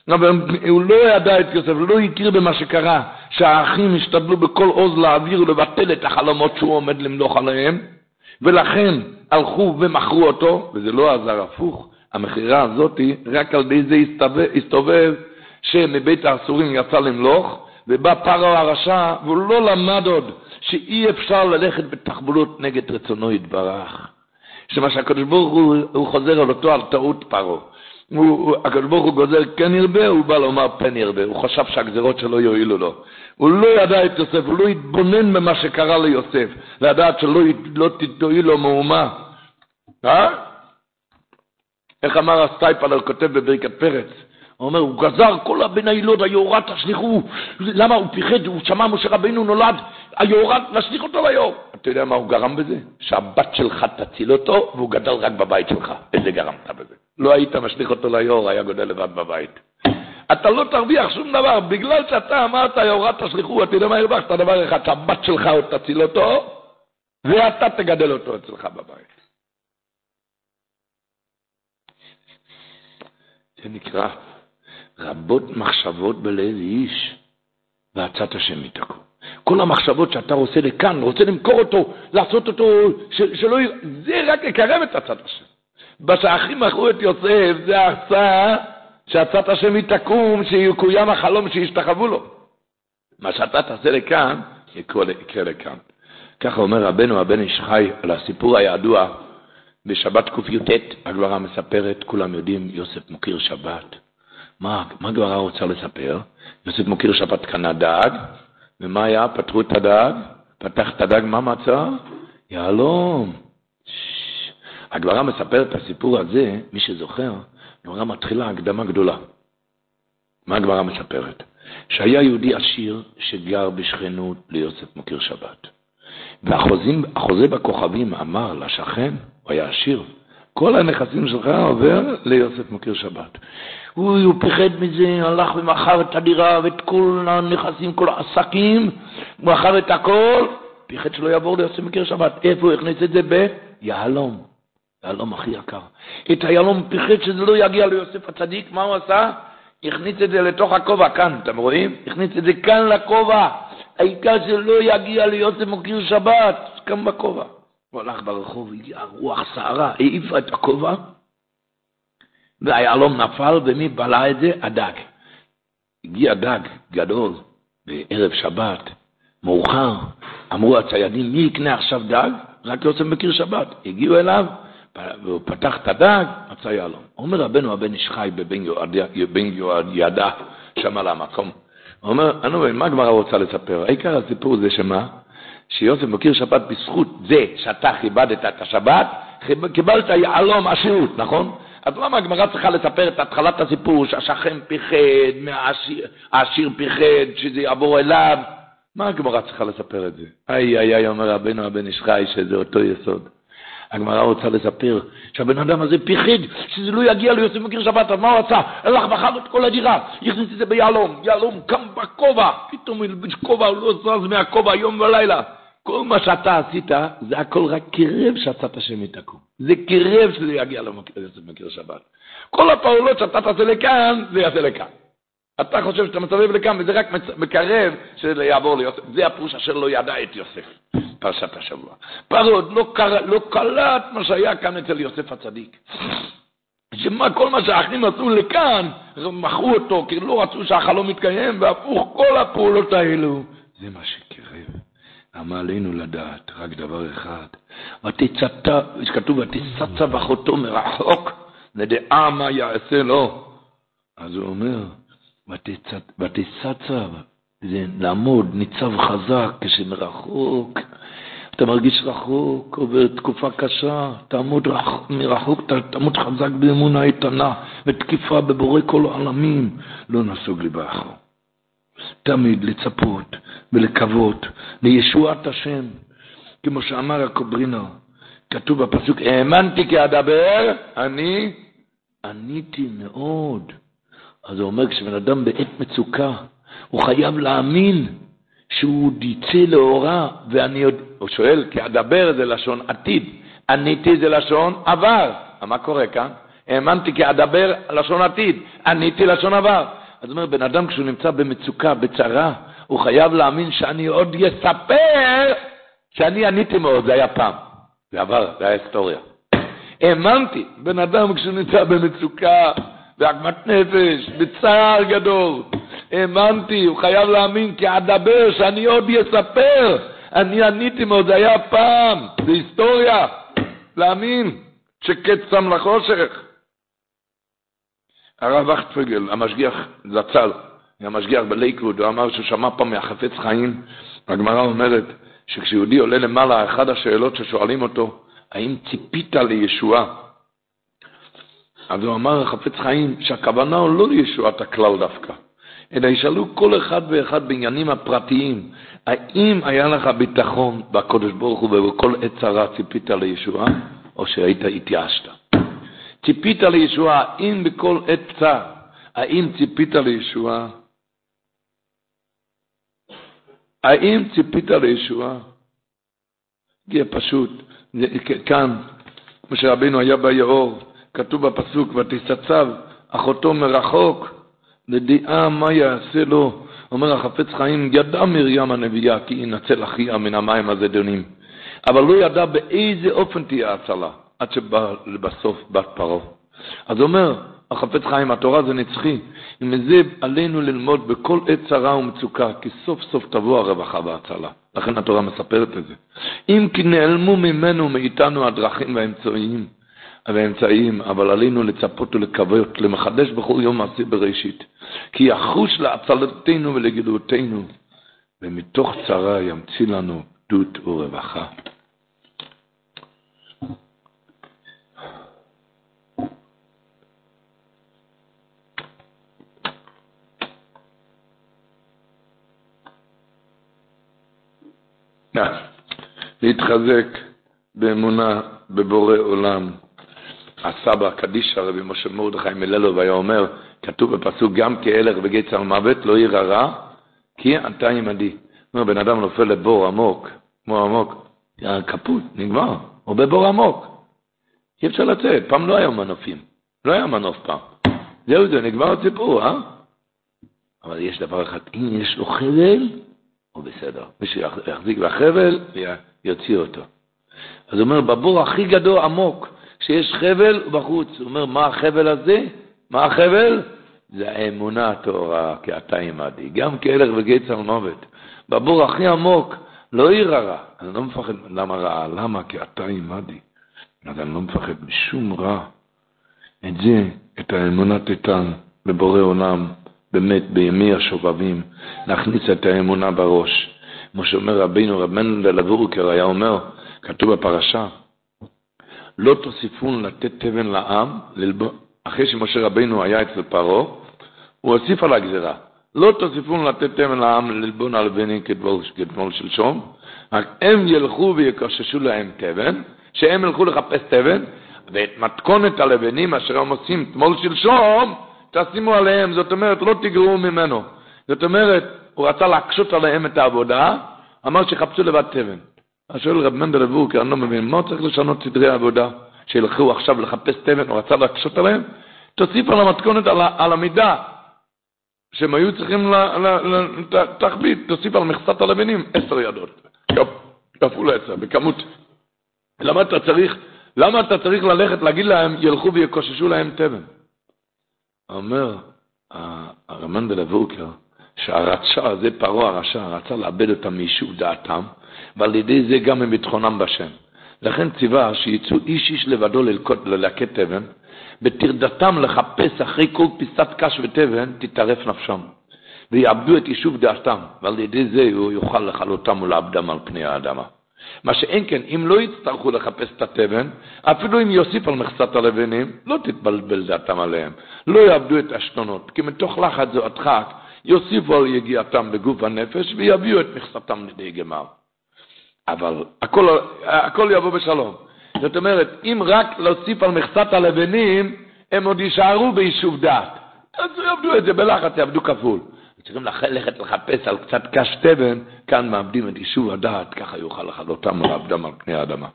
אבל הוא לא ידע את יוסף, לא הכיר במה שקרה, שהאחים השתדלו בכל עוז להעביר ולבטל את החלומות שהוא עומד למלוך עליהם, ולכן הלכו ומכרו אותו, וזה לא עזר הפוך, המכירה הזאת רק על ידי זה הסתובב, הסתובב שמבית האסורים יצא למלוך, ובא פרעה הרשע, והוא לא למד עוד שאי אפשר ללכת בתחבולות נגד רצונו יתברך. שמה שהקדוש ברוך הוא, הוא חוזר על אותו על טעות פרעה. הקדוש ברוך הוא גוזר כן ירבה, הוא בא לומר פן ירבה. הוא חשב שהגזירות שלו יועילו לו. הוא לא ידע את יוסף, הוא לא התבונן במה שקרה ליוסף, לדעת שלא לא תועיל לו מהומה. אה? איך אמר הסטייפל, כותב בברכת פרץ? הוא אומר, הוא גזר כל הבן הילוד, היהורת תשליכו. למה הוא פיחד, הוא שמע משה רבינו נולד, היהורת, להשליך אותו ליאור. אתה יודע מה הוא גרם בזה? שהבת שלך תציל אותו, והוא גדל רק בבית שלך. איזה גרמת בזה? לא היית משליך אותו ליאור, היה גודל לבד בבית. אתה לא תרוויח שום דבר, בגלל שאתה אמרת, היהורת תשליכו, אתה יודע מה הרווחת? דבר אחד, שהבת שלך עוד תציל אותו, ואתה תגדל אותו אצלך בבית. זה נקרא רבות מחשבות בלב איש. ועצת השם ייתקעו. כל המחשבות שאתה עושה לכאן, רוצה למכור אותו, לעשות אותו, שלא... זה רק יקרב את עצת השם. בשאחים מכרו את יוסף, זה עשה שעצת השם היא תקום, שיקוים החלום שישתחוו לו. מה שאתה תעשה לכאן, יקרה לכאן. ככה אומר רבנו, הבן איש חי, על הסיפור הידוע בשבת קי"ט, הגמרא מספרת, כולם יודעים, יוסף מוקיר שבת. מה, מה הגמרא רוצה לספר? יוסף מוקיר שבת קנה דג, ומה היה? פתרו את הדג, פתח את הדג, מה מצא? יהלום. הגמרא מספרת את הסיפור הזה, מי שזוכר, הגמרא מתחילה הקדמה גדולה. מה הגמרא מספרת? שהיה יהודי עשיר שגר בשכנות ליוסף מוקיר שבת. והחוזה בכוכבים אמר לשכן, הוא היה עשיר, כל הנכסים שלך עובר ליוסף מוקיר שבת. הוא, הוא פחד מזה, הלך ומכר את הדירה ואת כל הנכסים, כל העסקים, מכר את הכל, פחד שלא יעבור ליוסף מוקיר שבת. איפה הוא הכניס את זה? ביהלום. יהלום הכי יקר. את היהלום פיחד שזה לא יגיע ליוסף הצדיק, מה הוא עשה? הכניס את זה לתוך הכובע, כאן, אתם רואים? הכניס את זה כאן לכובע. העיקר שלא יגיע ליוסף מוקיר שבת, כאן בכובע. הוא הלך ברחוב, הגיעה רוח סערה, העיפה את הכובע, והיהלום נפל, ומי בלע את זה? הדג. הגיע דג גדול בערב שבת, מאוחר, אמרו הציידים, מי יקנה עכשיו דג? רק יוסף מכיר שבת. הגיעו אליו, והוא פתח את הדג, מצא יהלום. אומר רבנו הבן איש חי בבן יהודה, שם על המקום. הוא אומר, אנו, מה הגמרא רוצה לספר? העיקר הסיפור זה שמה? שיוסף מכיר שבת בזכות זה שאתה כיבדת את השבת, קיבלת יהלום עשירות, נכון? אז למה הגמרא צריכה לספר את התחלת הסיפור, שהשכן פיחד, העשיר פיחד, שזה יעבור אליו? מה הגמרא צריכה לספר את זה? איי איי איי, אומר רבנו הבן איש חי, שזה אותו יסוד. הגמרא רוצה לספר שהבן אדם הזה פיחד שזה לא יגיע ליוסף מכיר שבת, אז מה הוא עשה? הלך מכר את כל הדירה, הכניס את זה ביהלום, יהלום קם בכובע, פתאום כובע, הוא לא זז מהכובע יום ולילה. כל מה שאתה עשית, זה הכל רק קירב שעצת השם יתקום. זה קירב שזה יגיע ליוסף מכיר שבת. כל הפעולות שאתה תעשה לכאן, זה יעשה לכאן. אתה חושב שאתה מסובב לכאן, וזה רק מקרב שזה יעבור ליוסף. זה הפירוש אשר לא ידע את יוסף, פרשת השבוע. פרעה לא, קר... לא קלט מה שהיה כאן אצל יוסף הצדיק. שמה, כל מה שהאחים עשו לכאן, מכרו אותו, כי לא רצו שהחלום יתקיים, והפוך, כל הפעולות האלו, זה מה שקירב. למה עלינו לדעת רק דבר אחד, ותצתה, כתוב, ותצצה בחותו מרחוק, לדעה מה יעשה לו. אז הוא אומר, ותצצה, זה לעמוד, ניצב חזק, כשמרחוק, אתה מרגיש רחוק, עובר תקופה קשה, תעמוד רח, מרחוק, תעמוד חזק באמונה איתנה ותקיפה בבורא כל העולמים, לא נסוג לי באחור. תמיד לצפות ולקוות לישועת השם, כמו שאמר הקוברינר, כתוב בפסוק, האמנתי כי אדבר, אני עניתי מאוד. אז הוא אומר, כשבן אדם בעת מצוקה, הוא חייב להאמין שהוא יצא לאורה, ואני יודע, הוא שואל, כי אדבר זה לשון עתיד, עניתי זה לשון עבר. מה קורה כאן? האמנתי כי אדבר לשון עתיד, עניתי לשון עבר. אז אומר, בן אדם כשהוא נמצא במצוקה, בצרה, הוא חייב להאמין שאני עוד אספר שאני עניתי מאוד, זה היה פעם. זה עבר, זה היה היסטוריה. האמנתי, בן אדם כשהוא נמצא במצוקה, בעגמת נפש, בצער גדול. האמנתי, הוא חייב להאמין, כי אדבר שאני עוד אספר. אני עניתי מאוד, זה היה פעם, זה היסטוריה. להאמין שקץ שם לחושך. הרב וכטפגל, המשגיח זצ"ל, המשגיח בלייקווד, הוא אמר שהוא שמע פעם מהחפץ חיים, הגמרא אומרת שכשיהודי עולה למעלה, אחת השאלות ששואלים אותו, האם ציפית לישועה? אז הוא אמר החפץ חיים שהכוונה הוא לא לישועת הכלל דווקא, אלא ישאלו כל אחד ואחד בעניינים הפרטיים, האם היה לך ביטחון בקודש ברוך הוא ובכל עת צרה ציפית לישועה, או שהיית התייאשת? ציפית לישועה, האם בכל עת צר, האם ציפית לישועה? האם ציפית לישועה? זה פשוט, כאן, כמו שרבינו היה ביאור, כתוב בפסוק, ותסצב אחותו מרחוק, לדיעה מה יעשה לו, אומר החפץ חיים, ידע מרים הנביאה כי ינצל אחיה מן המים הזדונים, אבל לא ידע באיזה אופן תהיה ההצלה, עד שבא לבסוף בת פרעה. אז אומר החפץ חיים, התורה זה נצחי, ומזה עלינו ללמוד בכל עת צרה ומצוקה, כי סוף סוף תבוא הרווחה וההצלה. לכן התורה מספרת את זה. אם כי נעלמו ממנו, מאיתנו הדרכים והאמצעים, והאמצעים, אבל עלינו לצפות ולקוות, למחדש בכל יום מעשי בראשית. כי יחוש להצלתנו ולגדולתנו, ומתוך צרה ימציא לנו דות ורווחה. להתחזק באמונה בבורא עולם. הסבא קדישא, רבי משה מרדכי מללוב, היה אומר, כתוב בפסוק, גם כהלך וגץ על מוות, לא ירא רע, כי אתה עמדי. אומר, בן אדם נופל לבור עמוק, כמו עמוק, כפות, נגמר, הוא בבור עמוק. אי אפשר לצאת, פעם לא היו מנופים, לא היה מנוף פעם. זהו זה, נגמר הסיפור, אה? אבל יש דבר אחד, אם יש לו חבל, הוא בסדר. מי שיחזיק בחבל, יוציא אותו. אז הוא אומר, בבור הכי גדול, עמוק, שיש חבל בחוץ. הוא אומר, מה החבל הזה? מה החבל? זה האמונה הטהורה, כי אתה עמדי. גם כהלך וגץ על מוות. בבור הכי עמוק, לא ירא רע. אני לא מפחד, למה רע? למה? כי אתה עמדי. אז אני לא מפחד משום רע. את זה, את האמונה תיתן בבורא עולם, באמת בימי השובבים, להכניס את האמונה בראש. כמו שאומר רבינו רב מנדל אבורקר היה אומר, כתוב בפרשה, לא תוסיפון לתת תבן לעם, אחרי שמשה רבינו היה אצל פרעה, הוא הוסיף על הגזירה. לא תוסיפון לתת תבן לעם ללבון הלבנים כתמול שלשום, רק הם ילכו ויקוששו להם תבן, שהם ילכו לחפש תבן, ואת מתכונת הלבנים אשר הם עושים תמול שלשום, תשימו עליהם, זאת אומרת, לא תגרעו ממנו. זאת אומרת, הוא רצה להקשות עליהם את העבודה, אמר שיחפשו לבד תבן. אז שואל רב מנדל אבורקר, אני לא מבין, מה צריך לשנות סדרי העבודה? שילכו עכשיו לחפש תבן, הוא רצה להקשות עליהם? תוסיף על המתכונת, על, על המידה, שהם היו צריכים תחבית, תוסיף על מכסת הלבנים עשר ידות. כפול עשר, בכמות. למה אתה צריך, למה אתה צריך ללכת להגיד להם, ילכו ויקוששו להם תבן? אומר הרב מנדל אבורקר, שהרצה, זה פרעה הרשע, רצה לאבד אותם מיישוב דעתם, ועל ידי זה גם מביטחונם בשם. לכן ציווה שיצאו איש איש לבדו ללקט תבן, בטרדתם לחפש אחרי כל פיסת קש ותבן, תטרף נפשם, ויאבדו את יישוב דעתם, ועל ידי זה הוא יוכל לכלותם ולאבדם על פני האדמה. מה שאין כן, אם לא יצטרכו לחפש את התבן, אפילו אם יוסיף על מכסת הלבנים, לא תתבלבל דעתם עליהם. לא יאבדו את השתונות, כי מתוך לחץ זו הדחק, יוסיפו על יגיעתם בגוף הנפש ויביאו את מכסתם לידי גמר. אבל הכל, הכל יבוא בשלום. זאת אומרת, אם רק להוסיף על מכסת הלבנים, הם עוד יישארו ביישוב דעת. אז יעבדו את זה בלחץ, יעבדו כפול. צריכים ללכת לחפש על קצת קש תבן, כאן מאבדים את יישוב הדעת, ככה יוכל לכלותם ולעבדם על פני האדמה.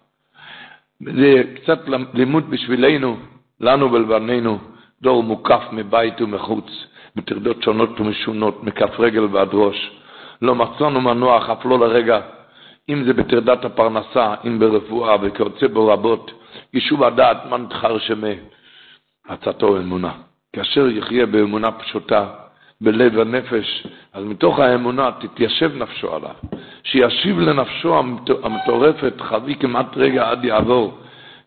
זה קצת לימוד בשבילנו, לנו ולבנינו, דור מוקף מבית ומחוץ, בטרדות שונות ומשונות, מכף רגל ועד ראש. לא מצאנו מנוח אף לא לרגע, אם זה בטרדת הפרנסה, אם ברפואה וכיוצא בו רבות, יישוב הדעת מנתחר שמה, עצתו אמונה. כאשר יחיה באמונה פשוטה, בלב הנפש, אז מתוך האמונה תתיישב נפשו עליו, שישיב לנפשו המטורפת, חבי כמעט רגע עד יעבור,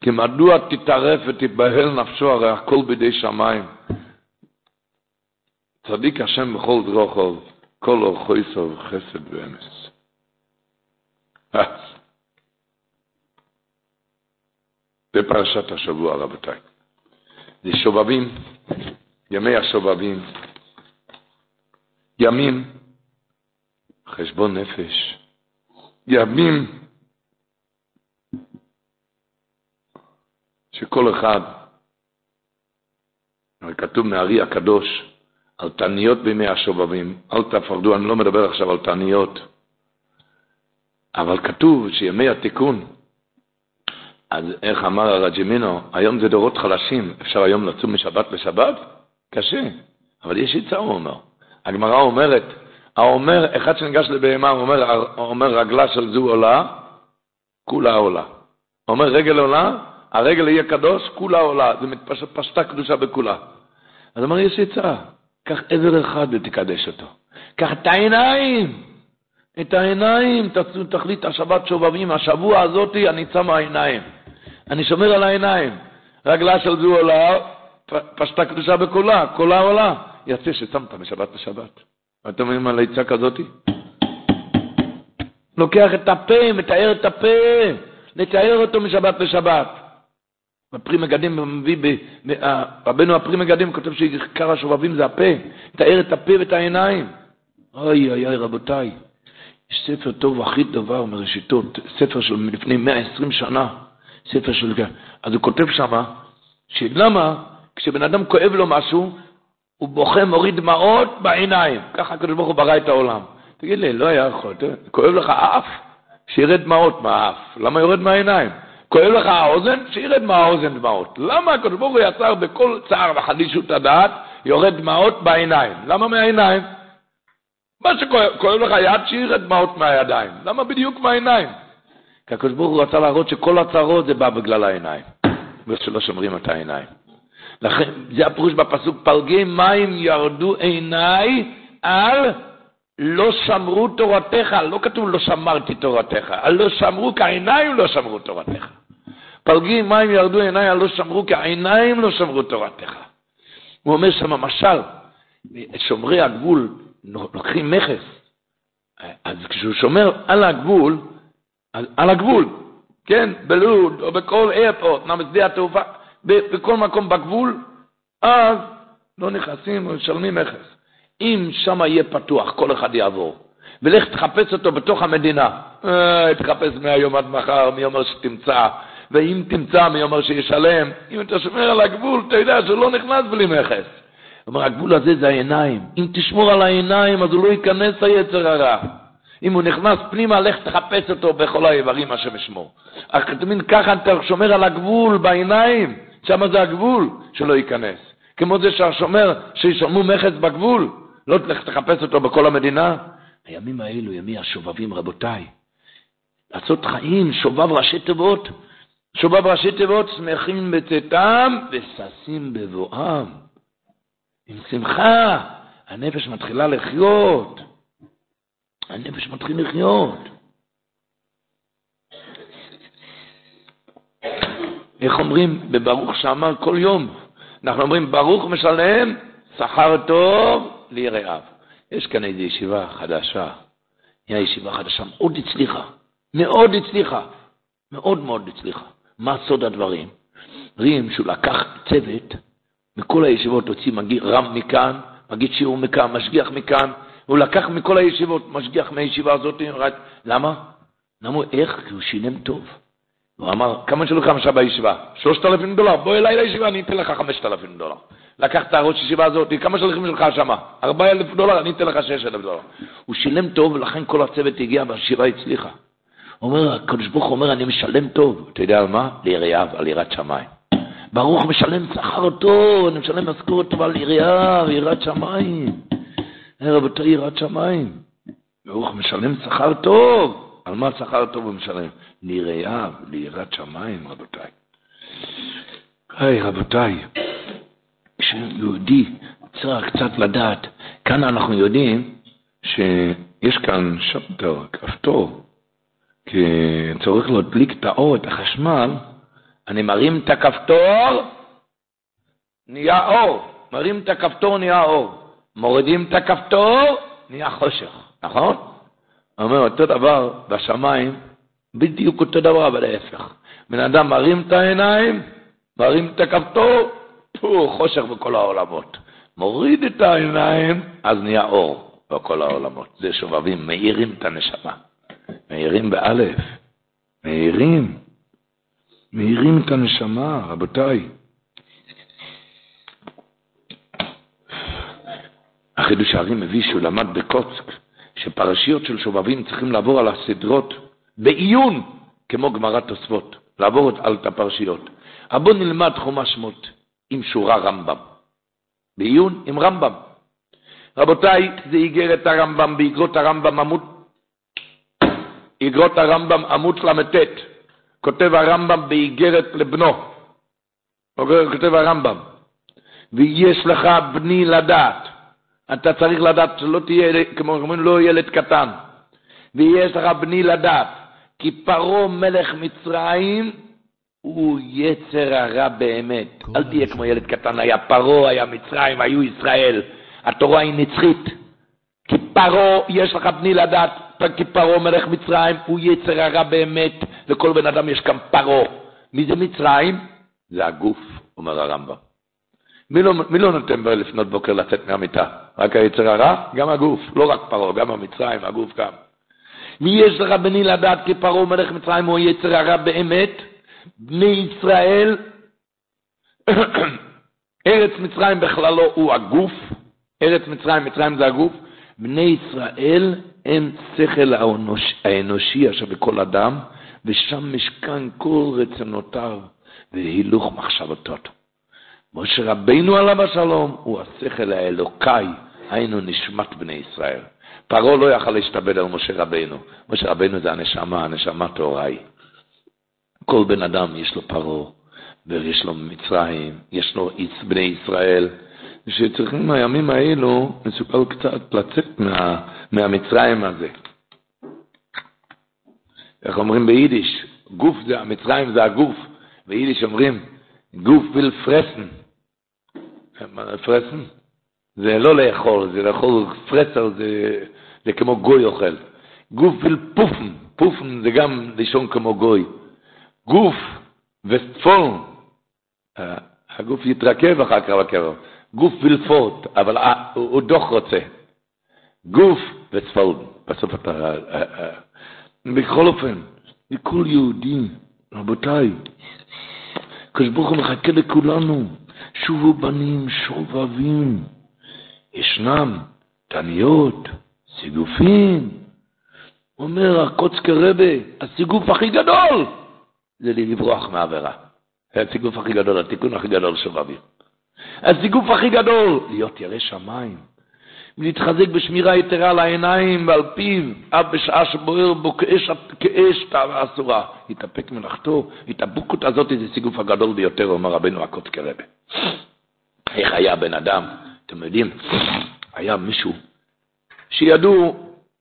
כי מדוע תטרף ותתבהל נפשו, הרי הכל בידי שמיים. צדיק השם בכל דרוכו, כל אורחו יסוב חסד ואמס. זה פרשת השבוע, רבותיי. זה שובבים, ימי השובבים. ימים, חשבון נפש, ימים שכל אחד, כתוב מארי הקדוש, על תעניות בימי השובבים, אל תפרדו, אני לא מדבר עכשיו על תעניות, אבל כתוב שימי התיקון, אז איך אמר הרג'ימינו, היום זה דורות חלשים, אפשר היום לצום משבת לשבת? קשה, אבל יש עצה, הוא אומר. הגמרא אומרת, האומר, אחד שניגש לבהמה, אומר, אומר רגלה של זו עולה, כולה עולה. אומר רגל עולה, הרגל יהיה קדוש, כולה עולה. זה מתפשטה קדושה בכולה. אז אמר, יש עצה, קח עבר אחד ותקדש אותו. קח את העיניים, את העיניים, תחליט השבת שובבים, השבוע הזאתי אני צם העיניים. אני שומר על העיניים. רגלה של זו עולה, פשטה קדושה בכולה, כולה עולה. יצא ששמת משבת לשבת. אתם אומרים על עצה כזאתי? לוקח את הפה, מתאר את הפה, לתאר אותו משבת לשבת. הפרי מגדים מביא, רבנו הפרי מגדים כותב שעיקר השובבים זה הפה, תאר את הפה ואת העיניים. אוי אוי אוי רבותיי, יש ספר טוב הכי דבר מראשיתות, ספר של לפני 120 שנה, ספר של... אז הוא כותב שמה, שלמה כשבן אדם כואב לו משהו, הוא בוכה, מוריד דמעות בעיניים. ככה הקדוש ברוך הוא ברא את העולם. תגיד לי, לא היה יכול, כואב לך האף? שירד דמעות מהאף. למה יורד מהעיניים? כואב לך האוזן? שירד מהאוזן דמעות. למה הקדוש ברוך הוא יצר בכל צער וחדישות הדעת, יורד דמעות בעיניים? למה מהעיניים? מה שכואב לך יד, שירד דמעות מהידיים. למה בדיוק מהעיניים? כי הקדוש ברוך הוא רצה להראות שכל הצרות זה בא בגלל העיניים. ושלא שומרים את העיניים. לכן, זה הפירוש בפסוק, פלגי מים ירדו עיניי על לא שמרו תורתך, לא כתוב לא שמרתי תורתך, על לא שמרו כעיניים לא שמרו תורתך. פלגי מים ירדו עיניי על לא שמרו כעיניים לא שמרו תורתך. הוא אומר שם משל, שומרי הגבול לוקחים מכס, אז כשהוא שומר על הגבול, על, על הגבול, כן, בלוד או בכל איירפורט, בשדה התעופה, בכל מקום בגבול, אז לא נכנסים ומשלמים מכס. אם שם יהיה פתוח, כל אחד יעבור, ולך תחפש אותו בתוך המדינה. אה, תחפש מהיום עד מחר, מי אומר שתמצא, ואם תמצא, מי אומר שישלם. אם אתה שומר על הגבול, אתה יודע שהוא לא נכנס בלי מכס. אומר, הגבול הזה זה העיניים. אם תשמור על העיניים, אז הוא לא ייכנס היצר הרע. אם הוא נכנס פנימה, לך תחפש אותו בכל האיברים השם ישמור. מבין, ככה אתה שומר על הגבול בעיניים. שם זה הגבול שלא ייכנס. כמו זה שהשומר, שישלמו מכס בגבול, לא תלך תחפש אותו בכל המדינה. הימים האלו, ימי השובבים, רבותיי. לעשות חיים, שובב ראשי תיבות, שובב ראשי תיבות, שמחים בצאתם וששים בבואם. עם שמחה, הנפש מתחילה לחיות. הנפש מתחיל לחיות. איך אומרים בברוך שאמר כל יום? אנחנו אומרים, ברוך משלם, שכר טוב ליראיו. יש כאן איזו ישיבה חדשה, היא ישיבה חדשה, מאוד הצליחה, מאוד הצליחה, מאוד מאוד הצליחה. מה סוד הדברים? רואים שהוא לקח צוות, מכל הישיבות הוציא מגיד, רם מכאן, מגיד שיעור מכאן, משגיח מכאן, הוא לקח מכל הישיבות, משגיח מהישיבה הזאת, למה? למה, איך? כי הוא שילם טוב. הוא אמר, כמה שלו כמה שעה בישיבה? שלושת אלפים דולר, בוא אליי לישיבה, אני אתן לך חמשת אלפים דולר. לקח את הראש ישיבה הזאת, כמה שלכם שלך שמה? ארבעה אלף דולר, אני אתן לך שש אלף דולר. הוא שילם טוב, ולכן כל הצוות הגיע והישיבה הצליחה. אומר, הקדוש ברוך אומר, אני משלם טוב. אתה יודע על מה? ליראיו, על יראת שמיים. ברוך משלם שכר טוב, אני משלם משכורת טובה ליראיו, יראת שמיים. רבותיי, יראת שמיים. ברוך משלם שכר טוב. על מה שכר טוב הוא משלם? ליראיו, ליראת שמיים, רבותיי. היי, רבותיי, כשיהודי צריך קצת לדעת, כאן אנחנו יודעים שיש כאן שפטר, כפתור, כי צריך להדליק את האור, את החשמל, אני מרים את הכפתור, נהיה אור. מרים את הכפתור, נהיה אור. מורידים את הכפתור, נהיה חושך, נכון? אומר, אותו דבר בשמיים, בדיוק אותו דבר, אבל להפך. בן אדם מרים את העיניים, מרים את הכפתור, פו, חושך בכל העולמות. מוריד את העיניים, אז נהיה אור בכל העולמות. זה שובבים, מאירים את הנשמה. מאירים באלף. מאירים. מאירים את הנשמה, רבותיי. החידוש הערים מביא שהוא למד בקוצק, שפרשיות של שובבים צריכים לעבור על הסדרות בעיון, כמו גמרת תוספות, לעבור על את הפרשיות. בואו נלמד חומש שמות עם שורה רמב"ם. בעיון עם רמב"ם. רבותיי, זה איגרת הרמב"ם, באיגרות הרמב"ם עמוד, איגרות הרמב"ם עמוד ל"ט, כותב הרמב"ם באיגרת לבנו, כותב הרמב"ם, ויש לך בני לדעת, אתה צריך לדעת שלא תהיה, כמו אומרים, לא ילד קטן, ויש לך בני לדעת, כי פרעה מלך מצרים הוא יצר הרע באמת. אל תהיה כמו ילד קטן, היה פרעה, היה מצרים, היו ישראל. התורה היא נצחית. כי פרעה, יש לך בני לדעת, כי פרעה מלך מצרים, הוא יצר הרע באמת, לכל בן אדם יש כאן פרעה. מי זה מצרים? זה הגוף, אומר הרמב"ם. מי לא, מי לא נותן לפנות בוקר לצאת מהמיטה? רק היצר הרע? גם הגוף, לא רק פרעה, גם המצרים, הגוף גם. מי יש לך בני לדעת כי פרעה מלך מצרים הוא יצר הרע באמת? בני ישראל, *coughs* ארץ מצרים בכללו הוא הגוף, ארץ מצרים, מצרים זה הגוף, בני ישראל הם שכל האנוש, האנושי אשר בכל אדם, ושם משכן כל רצונותיו והילוך מחשבותות. משה רבינו עליו השלום הוא השכל האלוקאי, היינו נשמת בני ישראל. פרעה לא יכל להשתבד על משה רבינו. משה רבינו זה הנשמה, הנשמה טהורה היא. כל בן אדם יש לו פרעה, ויש לו מצרים, יש לו בני ישראל, שצריכים הימים האלו, מסוגל קצת לצאת מה, מהמצרים הזה. איך אומרים ביידיש? גוף זה, המצרים זה הגוף, ביידיש אומרים, גוף ויל פרסן. פרסן? זה לא לאכול, זה לאכול פרסר, זה, זה כמו גוי אוכל. גוף ויל פופן, פופן זה גם לישון כמו גוי. גוף וספול, הגוף יתרכב אחר כך בקרב, גוף וילפות, אבל הוא דוח רוצה. גוף וספול, בסוף אתה... בכל אופן, לכל יהודי, רבותיי, הקדוש ברוך הוא מחכה לכולנו, שובו בנים שובבים, ישנם תניות, סיגופים, אומר הקוצקר רבה, הסיגוף הכי גדול זה לברוח מעבירה. הסיגוף הכי גדול, התיקון הכי גדול של אביב. הסיגוף הכי גדול, להיות ירא שמיים. להתחזק בשמירה יתרה על העיניים ועל פיו, אף בשעה שבוער בו כאש, כאש תאווה אסורה. יתאפק מלאכתו, התאבוקות הזאת זה סיגוף הגדול ביותר, אומר רבנו הקוט כרבה. איך היה בן אדם, אתם יודעים, היה מישהו שידעו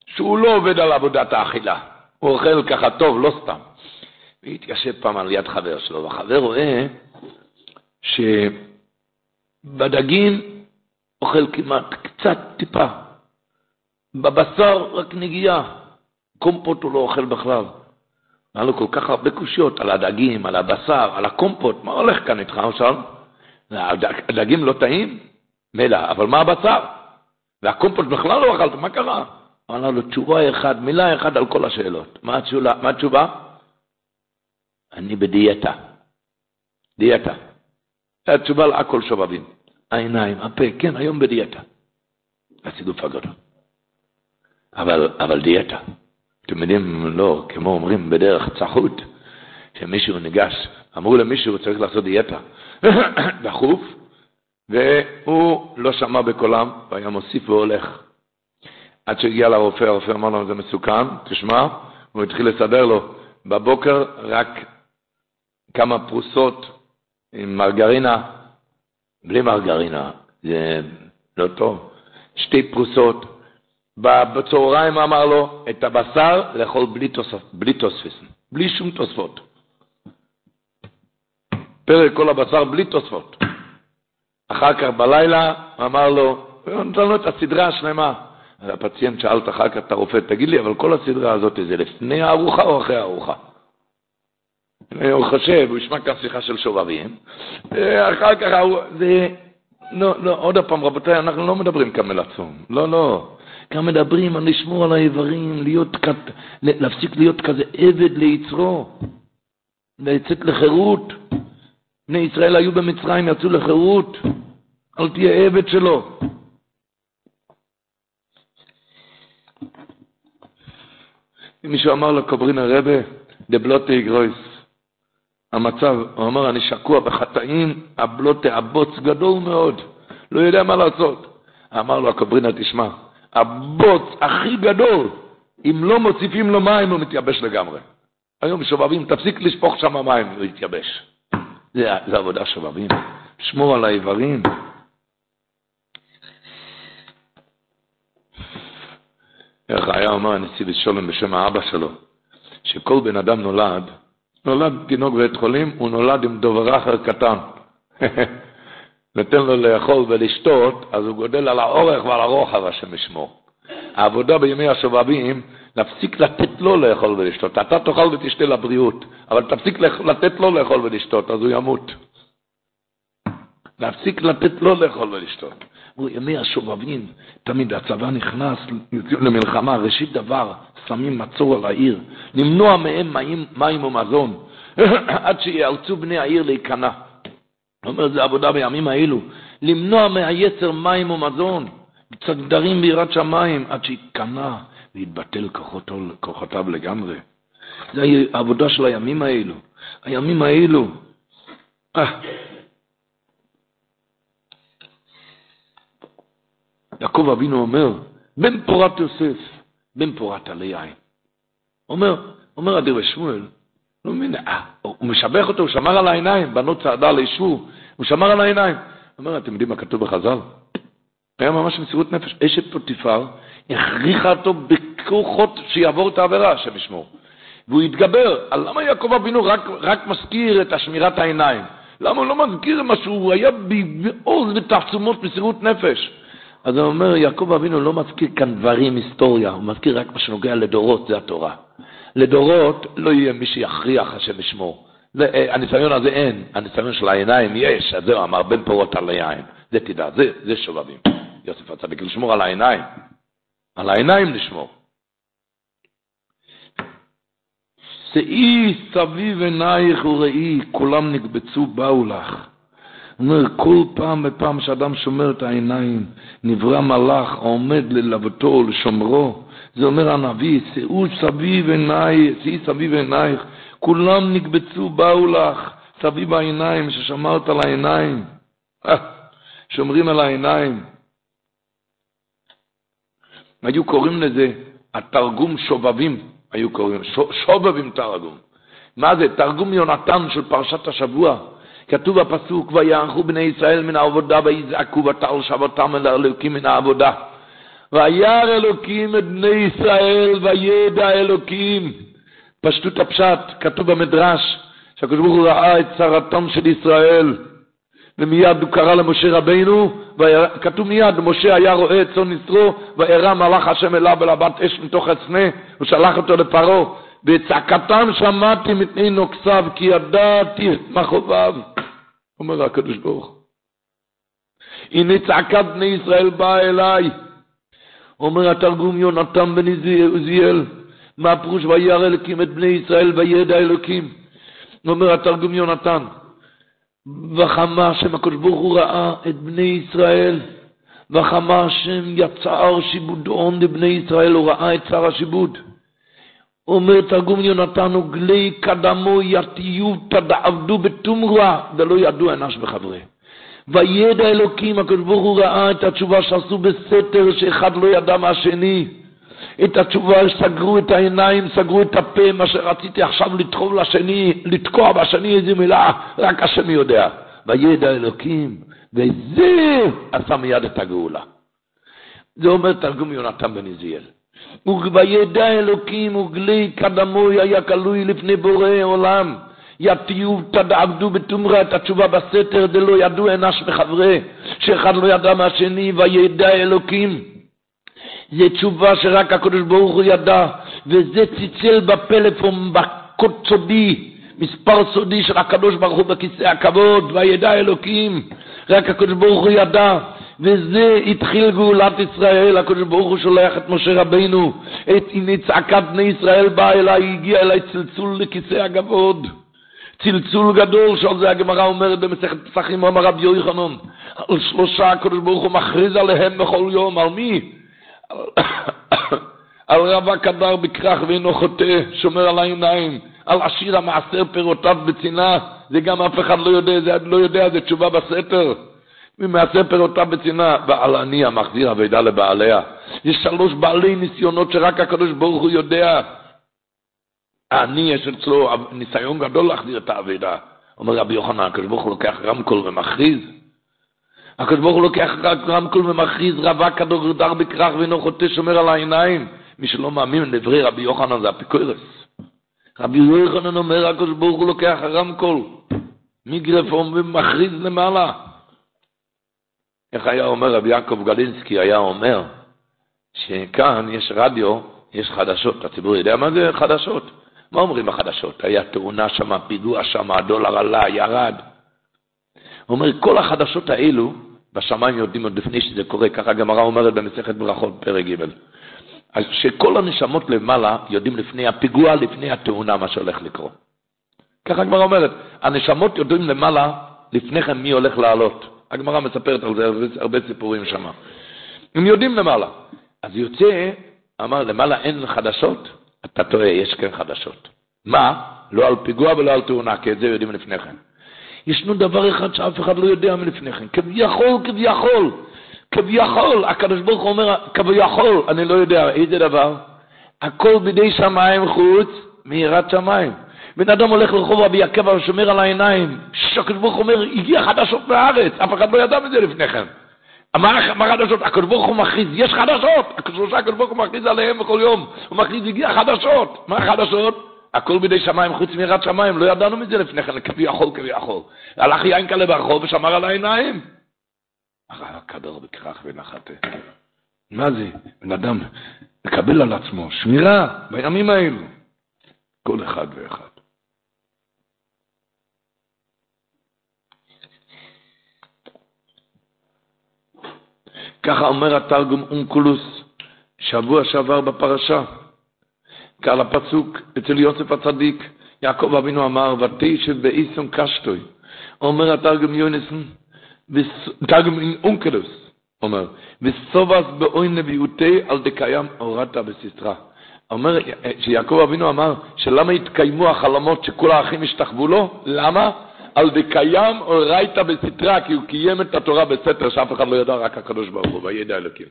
שהוא לא עובד על עבודת האכילה, הוא אוכל ככה טוב, לא סתם. והתיישב פעם על יד חבר שלו, והחבר רואה שבדגים אוכל כמעט קצת טיפה, בבשר רק נגיעה, קומפוט הוא לא אוכל בכלל. היה לו כל כך הרבה קושיות על הדגים, על הבשר, על הקומפוט, מה הולך כאן איתך עכשיו? הדגים לא טעים? מילא, אבל מה הבשר? והקומפוט בכלל לא אכלת, מה קרה? אמר לו תשובה אחת, מילה אחת על כל השאלות. מה התשובה? מה התשובה? אני בדיאטה. דיאטה. התשובה על הכל שובבים. העיניים, הפה, כן, היום בדיאטה. הסידוף הגדול. אבל, אבל דיאטה. אתם יודעים, לא, כמו אומרים בדרך צחות, שמישהו ניגש, אמרו למישהו, צריך לעשות דיאטה. *coughs* דחוף, והוא לא שמע בקולם, והיה מוסיף והולך. עד שהגיע לרופא, הרופא אמר לו, זה מסוכן, תשמע, הוא התחיל לסדר לו. בבוקר רק כמה פרוסות עם מרגרינה, בלי מרגרינה, זה לא טוב, שתי פרוסות. בצהריים אמר לו, את הבשר לאכול בלי, תוספ, בלי תוספס, בלי שום תוספות. פרק כל הבשר בלי תוספות. אחר כך בלילה אמר לו, נתן לו את הסדרה השלמה. הפציינט שאל אחר כך את הרופא, תגיד לי, אבל כל הסדרה הזאת זה לפני הארוחה או אחרי הארוחה? הוא חושב, הוא ישמע כאן שיחה של שובבים, ואחר כך הוא, זה, לא, לא, עוד פעם, רבותיי, אנחנו לא מדברים על הצום, לא, לא. כאן מדברים על לשמור על האיברים, להיות, להפסיק להיות כזה עבד ליצרו, לצאת לחירות. בני ישראל היו במצרים, יצאו לחירות, אל תהיה עבד שלו. מישהו אמר לקוברין הרבה, דבלוטי גרויס, המצב, הוא אמר, אני שקוע בחטאים, הבלוטה הבוץ גדול מאוד, לא יודע מה לעשות. אמר לו הקוברינה, תשמע, הבוץ הכי גדול, אם לא מוסיפים לו מים הוא מתייבש לגמרי. היום שובבים, תפסיק לשפוך שם מים, הוא יתייבש. זה, זה עבודה שובבים. שמור על האיברים. איך היה אומר הנשיא לשולם בשם האבא שלו, שכל בן אדם נולד, נולד תינוק בבית חולים, הוא נולד עם דובר אחר קטן. *laughs* נותן לו לאכול ולשתות, אז הוא גודל על האורך ועל הרוחב, השם ישמור. העבודה בימי השובבים, להפסיק לתת לו לאכול ולשתות. אתה תאכל ותשתה לבריאות, אבל תפסיק לתת לו לאכול ולשתות, אז הוא ימות. להפסיק לתת לו לאכול ולשתות. ימי השובבים, תמיד הצבא נכנס למלחמה, ראשית דבר, שמים מצור על העיר, למנוע מהם מים, מים ומזון, *clears throat* עד שיאלצו בני העיר להיכנע. אומר, זה עבודה בימים האלו, למנוע מהיצר מים ומזון, צדרים ביראת שמיים, עד שיתכנע ויתבטל כוחותו, כוחותיו לגמרי. זה העבודה של הימים האלו. הימים האלו. אה. יעקב אבינו אומר, בן פורת יוסף, בן פורת עלי יין. אומר, אומר אדיר ושמואל, לא מבין, אה, הוא משבח אותו, הוא שמר על העיניים, בנות צעדה לישבו, הוא שמר על העיניים. אומר, אתם יודעים מה כתוב בחז"ל? היה ממש מסירות נפש. אשת פוטיפר הכריחה אותו בכוחות שיעבור את העבירה, השם ישמור. והוא התגבר. למה יעקב אבינו רק, רק מזכיר את השמירת העיניים? למה הוא לא מזכיר מה שהוא היה בעוז ותעצומות מסירות נפש? אז הוא אומר, יעקב אבינו לא מזכיר כאן דברים, היסטוריה, הוא מזכיר רק מה שנוגע לדורות, זה התורה. לדורות לא יהיה מי שיכריח השם ישמור. אה, הניסיון הזה אין, הניסיון של העיניים יש, אז זהו, אמר בן פורות על היין. זה תדע, זה, זה שובבים. יוסף הצדיק, לשמור על העיניים. על העיניים לשמור. שאי סביב עינייך וראי, כולם נקבצו, באו לך. אומר, כל פעם ופעם שאדם שומר את העיניים, נברא מלאך העומד ללוותו לשומרו. זה אומר הנביא, שאו סביב עינייך, שאי סביב עינייך, כולם נקבצו, באו לך, סביב העיניים, ששמרת על העיניים. אה, שומרים על העיניים. היו קוראים לזה התרגום שובבים, היו קוראים, שובבים תרגום. מה זה? תרגום יונתן של פרשת השבוע. כתוב בפסוק, ויערכו בני ישראל מן העבודה ויזעקו ותעל שבתם אל האלוקים מן העבודה. וירא אלוקים את בני ישראל וידע אלוקים. פשטות הפשט, כתוב במדרש, שהקדוש ברוך הוא ראה את צרתם של ישראל. ומיד הוא קרא למשה רבינו, כתוב מיד, משה היה רואה את צאן ישרו, וירא מלאך השם אליו ולבת אש מתוך הסנה, הוא שלח אותו לפרעה, וצעקתם שמעתי מפני נוקסיו, כי ידעתי את מכאוביו. אומר הקדוש ברוך הנה צעקת בני ישראל באה אליי. אומר התרגום יונתן בן עזיאל, מה פירוש וירא אלוקים את בני ישראל וידע אלוקים? אומר התרגום יונתן, וחמה השם הקדוש ברוך הוא ראה את בני ישראל, וחמה השם יצר שיבודון לבני ישראל, הוא ראה את שר השיבוד. אומר תרגום יונתן, וגלי קדמו יתיו תדעבדו בתומרה, ולא ידעו אנש בחברי. וידע אלוקים, הקדוש ברוך הוא ראה את התשובה שעשו בסתר, שאחד לא ידע מהשני. את התשובה, סגרו את העיניים, סגרו את הפה, מה שרציתי עכשיו לדחוב לשני, לתקוע בשני איזה מילה, רק השם יודע. וידע אלוקים, וזה עשה מיד את הגאולה. זה אומר תרגום יונתן בן עזיאל. וידע אלוקים וגלי קדמוי היה כלוי לפני בורא עולם. יתיוב תדעבדו בתומרה את התשובה בסתר דלא ידעו אנש מחברי שאחד לא ידע מהשני וידע אלוקים זה תשובה שרק הקדוש ברוך הוא ידע, וזה ציצל בפלאפון, בקוד סודי, מספר סודי של הקדוש ברוך הוא בכיסא הכבוד, וידע אלוקים, רק הקדוש ברוך הוא ידע, וזה התחיל גאולת ישראל, הקדוש ברוך הוא שולח את משה רבינו, את הנה צעקת בני ישראל באה אליי, הגיע אליי צלצול לכיסא הכבוד. צלצול גדול, שעל זה הגמרא אומרת במסכת פסחים, אמר רבי יוחנן, על שלושה הקדוש ברוך הוא מכריז עליהם בכל יום, על מי? *coughs* על רב קדר בכרך ואינו חוטא, שומר על העיניים, על עשיר המעשר פירותיו בצנעה, זה גם אף אחד לא יודע, זה לא יודע, זה תשובה בספר. ומהספר אותה בצנעה, ועל אני המחזיר אבידה לבעליה. יש שלוש בעלי ניסיונות שרק הקדוש ברוך הוא יודע. אני, יש אצלו ניסיון גדול להחזיר את האבידה. אומר רבי יוחנן, הקדוש ברוך הוא לוקח רמקול ומכריז. הקדוש ברוך הוא לוקח רמקול ומכריז, רווק כדור דר בכרך ואינו חוטא שומר על העיניים. מי שלא מאמין לדברי רבי יוחנן זה אפיקורס. רבי יוחנן אומר, הקדוש ברוך הוא לוקח רמקול, מגרפון ומכריז למעלה. איך היה אומר רבי יעקב גלינסקי, היה אומר שכאן יש רדיו, יש חדשות, הציבור יודע מה זה חדשות? מה אומרים בחדשות? היה תאונה שם, פיגוע שם, הדולר עלה, ירד. הוא אומר, כל החדשות האלו, בשמיים יודעים עוד לפני שזה קורה, ככה הגמרא אומרת במסכת ברכות, פרק ג', אז שכל הנשמות למעלה יודעים לפני הפיגוע, לפני התאונה, מה שהולך לקרות. ככה הגמרא אומרת, הנשמות יודעים למעלה, לפני כן מי הולך לעלות. הגמרא מספרת על זה הרבה, הרבה סיפורים שם. הם יודעים למעלה. אז יוצא, אמר, למעלה אין חדשות? אתה טועה, יש כן חדשות. מה? לא על פיגוע ולא על תאונה, כי את זה יודעים לפני כן. ישנו דבר אחד שאף אחד לא יודע מלפני כן. כביכול, כביכול, כביכול, הקדוש ברוך הוא אומר, כביכול, אני לא יודע, איזה דבר? הכל בידי שמיים חוץ מיראת שמיים. בן אדם הולך לרחוב רבי עקבא ושומר על העיניים, שהקדוש ברוך הוא אומר, הגיע חדשות מהארץ, אף אחד לא ידע מזה לפני כן. מה, מה חדשות? הקדוש ברוך הוא מכריז, יש חדשות, הקדוש ברוך הוא מכריז עליהם בכל יום, הוא מכריז, הגיע חדשות, מה החדשות? הכל בידי שמיים, חוץ מיראת שמיים, לא ידענו מזה לפני כן, כביכול, כביכול. הלך יין כאלה ברחוב ושמר על העיניים. הקדר בכרך ונחתה. מה זה? בן אדם מקבל על עצמו שמירה בימים האלו. כל אחד ואחד. ככה אומר התרגום אונקולוס, שבוע שעבר בפרשה. כעל הפסוק אצל יוסף הצדיק, יעקב אבינו אמר, ותשב באיסון קשטוי. אומר התרגום יונסון, תרגום אונקלוס, אומר, וסובס באוי נביאותי על דקיים הורדת בססרה. אומר שיעקב אבינו אמר שלמה התקיימו החלומות שכל האחים השתחוו לו? למה? על דקיים אורייתא בסתרה, כי הוא קיים את התורה בסתר שאף אחד לא ידע, רק הקדוש ברוך הוא, וידע אלוקים.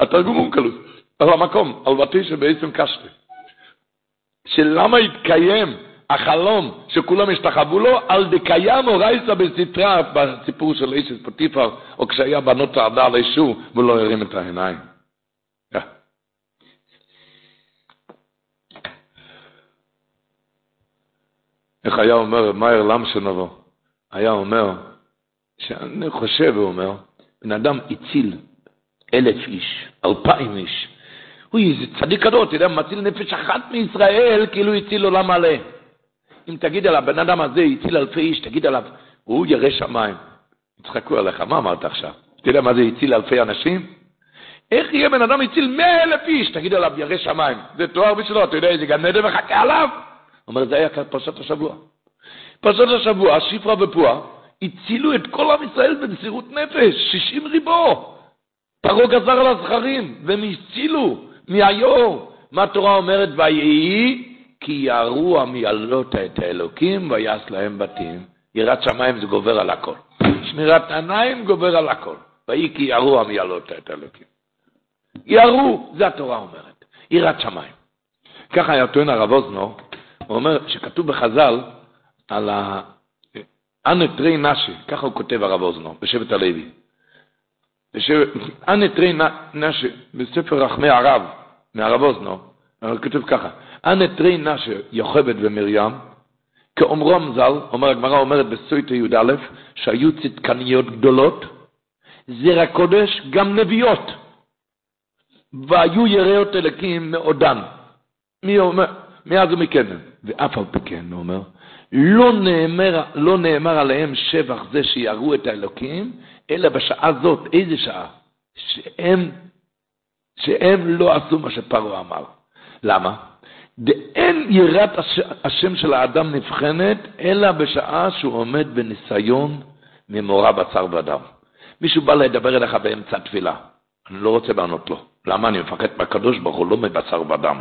התרגום הוא קלוס, על המקום, על ותשב בעצם קשתי. שלמה התקיים החלום שכולם השתחוו לו, על דקיים אורייתא בסתרה, בסיפור של אישס פוטיפר, או כשהיה בנות צעדה על אישו, והוא לא הרים את העיניים. איך היה אומר מאיר למשנובו? היה אומר, שאני חושב, הוא אומר, בן אדם הציל אלף איש, אלפיים איש. הוא איזה צדיק גדול, יודע, מציל נפש אחת מישראל, כאילו הציל עולם מלא. אם תגיד עליו, בן אדם הזה הציל אלפי איש, תגיד עליו, הוא ירא שמיים. יצחקו עליך, מה אמרת עכשיו? אתה יודע מה זה הציל אלפי אנשים? איך יהיה בן אדם הציל מאה אלף איש, תגיד עליו ירא שמיים. זה תואר בשבילו, אתה יודע איזה גן עדן מחכה עליו? אומר, זה היה פרשת השבוע. פרשת השבוע, שפרה ופועה, הצילו את כל עם ישראל במסירות נפש, שישים ריבו. פרעה גזר על הזכרים, והם הצילו מהיור. מה התורה אומרת? ויהי כי יראו המעלות את האלוקים ויעש להם בתים. יראת שמיים זה גובר על הכל. שמירת עיניים גובר על הכל. ויהי כי יראו המעלות את האלוקים. יראו, זה התורה אומרת. יראת שמיים. ככה היה טוען הרב אוזנו, הוא אומר שכתוב בחז"ל על ה... אנטרי נשי, ככה הוא כותב הרב אוזנו, בשבט הלוי. אנטרי נשי, בספר רחמי הרב, מהרב אוזנו, כותב ככה, אנטרי נשי יוכבד ומרים, כאומרם ז"ל, אומר הגמרא אומרת בסויטה י"א, שהיו צדקניות גדולות, זרע קודש, גם נביאות, והיו יראות אלוקים מעודן. מי אומר? מאז ומכן. ואף על פי כן, הוא אומר, לא נאמר, לא נאמר עליהם שבח זה שיראו את האלוקים, אלא בשעה זאת, איזה שעה? שהם, שהם לא עשו מה שפרעה אמר. למה? דאין יראת השם של האדם נבחנת, אלא בשעה שהוא עומד בניסיון ממורא בשר ודם. מישהו בא לדבר אליך באמצע תפילה, אני לא רוצה לענות לו. למה? אני מפחד מהקדוש ברוך הוא, לא מבשר ודם.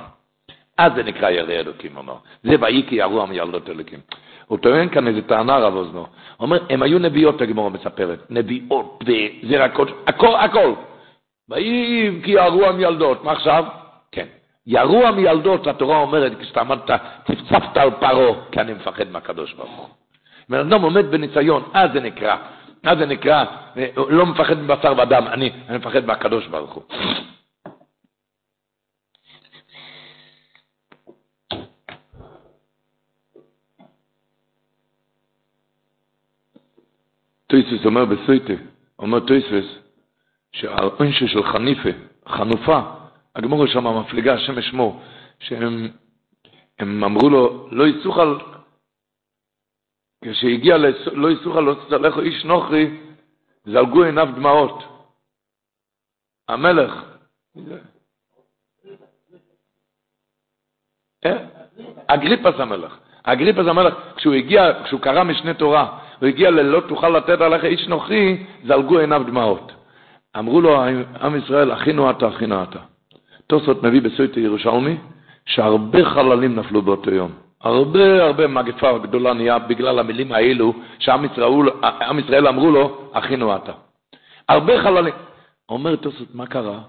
אז זה נקרא ירא אלוקים, אומר. זה ויהי כי ירו המילדות אלוקים. הוא טוען כאן איזה טענה רב אוזנו. הוא אומר, הם היו נביאות, הגמורה מספרת. נביאות וזרע קודש, הכל, הכל. ויהי כי יערו המילדות. מה עכשיו? כן. ירו המילדות, התורה אומרת, כשאתה אמרת, צפצפת על פרעה, כי אני מפחד מהקדוש ברוך הוא. בן אדם עומד בניסיון, אז זה נקרא. אז זה נקרא, אה, לא מפחד מבשר ודם, אני, אני מפחד מהקדוש ברוך הוא. טויסוס אומר בסויטה, אומר טויסוס, שהעונש של חניפה, חנופה, הגמור שם המפלגה, השם אשמו, שהם הם אמרו לו, לא יסוך על, כשהגיע לא יסוך על לא תצלח איש נוכרי, זלגו עיניו דמעות. המלך, אה? אגריפס המלך. אגריפס המלך, כשהוא הגיע, כשהוא קרא משנה תורה, הוא הגיע ללא תוכל לתת עליך איש נוכרי, זלגו עיניו דמעות. אמרו לו, עם ישראל, אחינו אתה, אחינו אתה. תוספות מביא בסויטי ירושלמי, שהרבה חללים נפלו באותו יום. הרבה הרבה מגפה גדולה נהיה בגלל המילים האלו שעם ישראל, ישראל אמרו לו, אחינו אתה. הרבה חללים. אומר תוספות, מה קרה?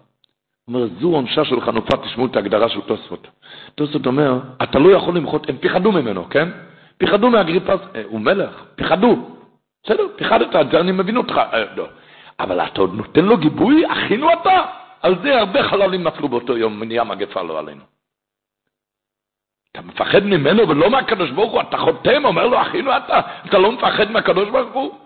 אומר, זו עונשה של חנופה, תשמעו את ההגדרה של תוספות. תוספות אומר, אתה לא יכול למחות, הם פיחדו ממנו, כן? פיחדו מהגריפס, אה, הוא מלך, פיחדו. בסדר, פיחדת, אני מבין אותך. אה, לא. אבל אתה עוד נותן לו גיבוי, אחינו אתה? על זה הרבה חללים נפלו באותו יום, ונהיה מגפה לא עלינו. אתה מפחד ממנו ולא מהקדוש ברוך הוא, אתה חותם, אומר לו, אחינו אתה, אתה לא מפחד מהקדוש ברוך הוא?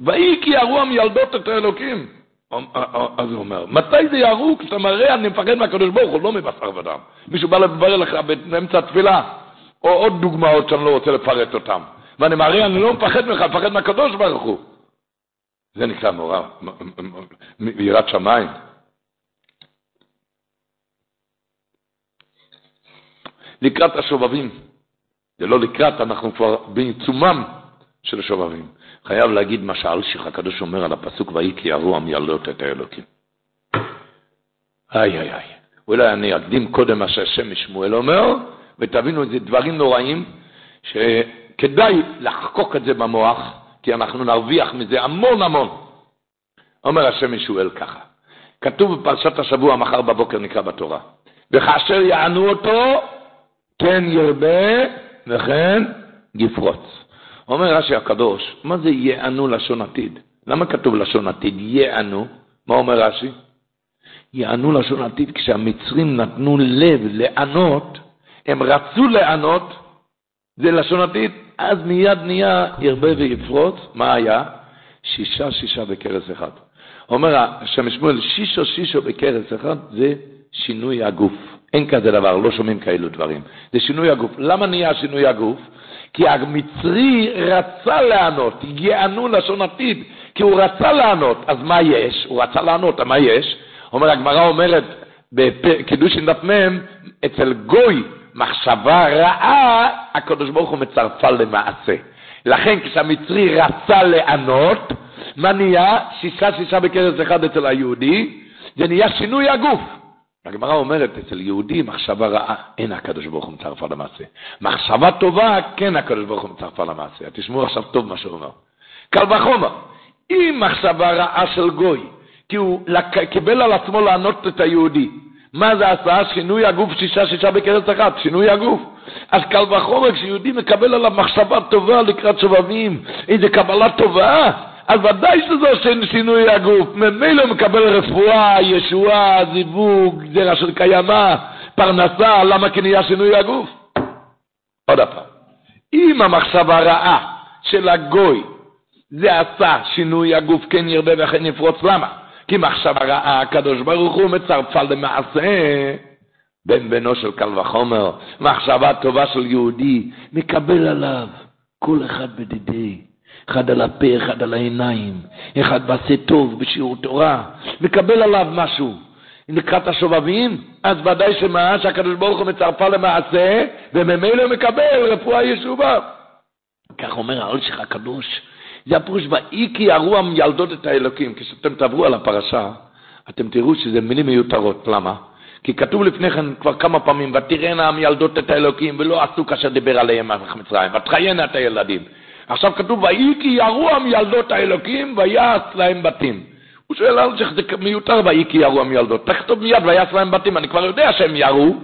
ויהי כי ירו המילדות את האלוקים. אז הוא אומר, מתי זה ירו? כשאתה מראה, אני מפחד מהקדוש ברוך הוא, לא מבשר ודם. מישהו בא לברר לך באמצע התפילה, או עוד דוגמאות שאני לא רוצה לפרט אותן. ואני מראה, אני לא מפחד ממך, מפחד מהקדוש ברוך הוא. זה נקרא נורא, מיראת שמיים. לקראת השובבים. זה לא לקראת, אנחנו כבר בעיצומם של השובבים. חייב להגיד מה שאלשיך הקדוש אומר על הפסוק, ויהי כי ירו המילדות את האלוקים. איי איי איי. אולי אני אקדים קודם מה שהשם משמואל אומר, ותבינו איזה דברים נוראים, שכדאי לחקוק את זה במוח, כי אנחנו נרוויח מזה המון המון. אומר השם משואל ככה, כתוב בפרשת השבוע, מחר בבוקר נקרא בתורה, וכאשר יענו אותו, כן ירבה וכן יפרוץ. אומר רש"י הקדוש, מה זה יענו לשון עתיד? למה כתוב לשון עתיד? יענו. מה אומר רש"י? יענו לשון עתיד כשהמצרים נתנו לב לענות, הם רצו לענות, זה לשון עתיד, אז מיד נהיה ירבה ויפרוץ, מה היה? שישה שישה בכרס אחד. אומר השם שמואל, שישו שישו בכרס אחד, זה שינוי הגוף. אין כזה דבר, לא שומעים כאלו דברים. זה שינוי הגוף. למה נהיה שינוי הגוף? כי המצרי רצה לענות, יענו לשון עתיד, כי הוא רצה לענות, אז מה יש? הוא רצה לענות, מה יש? אומר, הגמרא אומרת בקידוש דף מ', אצל גוי מחשבה רעה, הקדוש ברוך הוא מצרפה למעשה. לכן כשהמצרי רצה לענות, מה נהיה? שישה שישה בכרס אחד אצל היהודי, זה נהיה שינוי הגוף. הגמרא אומרת, אצל יהודי מחשבה רעה, אין הקדוש ברוך הוא מצרפה למעשה. מחשבה טובה, כן הקדוש ברוך הוא מצרפה למעשה. תשמעו עכשיו טוב מה שהוא אומר. קל וחומר, אם מחשבה רעה של גוי, כי הוא קיבל על עצמו לענות את היהודי, מה זה עשה? שינוי הגוף שישה שישה בכרס אחת, שינוי הגוף. אז קל וחומר כשיהודי מקבל עליו מחשבה טובה לקראת שובבים, איזה קבלה טובה, אז ודאי שזו שינוי הגוף. ממילא הוא מקבל רפואה, ישועה, זיווג, זרע של קיימא, פרנסה, למה כי נהיה שינוי הגוף? עוד פעם, אם המחשבה הרעה של הגוי זה עשה שינוי הגוף כן ירבה וכן יפרוץ, למה? כי מחשבה רעה, הקדוש ברוך הוא מצרפה למעשה בן בנו של קל וחומר, מחשבה טובה של יהודי, מקבל עליו כל אחד בדידי. אחד על הפה, אחד על העיניים, אחד בעשה טוב בשיעור תורה, מקבל עליו משהו. לקראת השובבים, אז ודאי שמה? שהקדוש ברוך הוא מצרפה למעשה, וממילא מקבל רפואה ישובה. כך אומר האלשיך הקדוש, זה הפירוש, ואי כי ירו המילדות את האלוקים. כשאתם תעברו על הפרשה, אתם תראו שזה מילים מיותרות. למה? כי כתוב לפני כן כבר כמה פעמים, ותראינה המילדות את האלוקים, ולא עשו כאשר דיבר עליהם מלך מצרים, ותחיינה את הילדים. עכשיו כתוב, ויהי כי ירו המילדות האלוקים, ויעש להם בתים. הוא שואל אלשיך, זה מיותר ויהי כי ירו המילדות. תכתוב מיד, ויעש להם בתים, אני כבר יודע שהם ירו.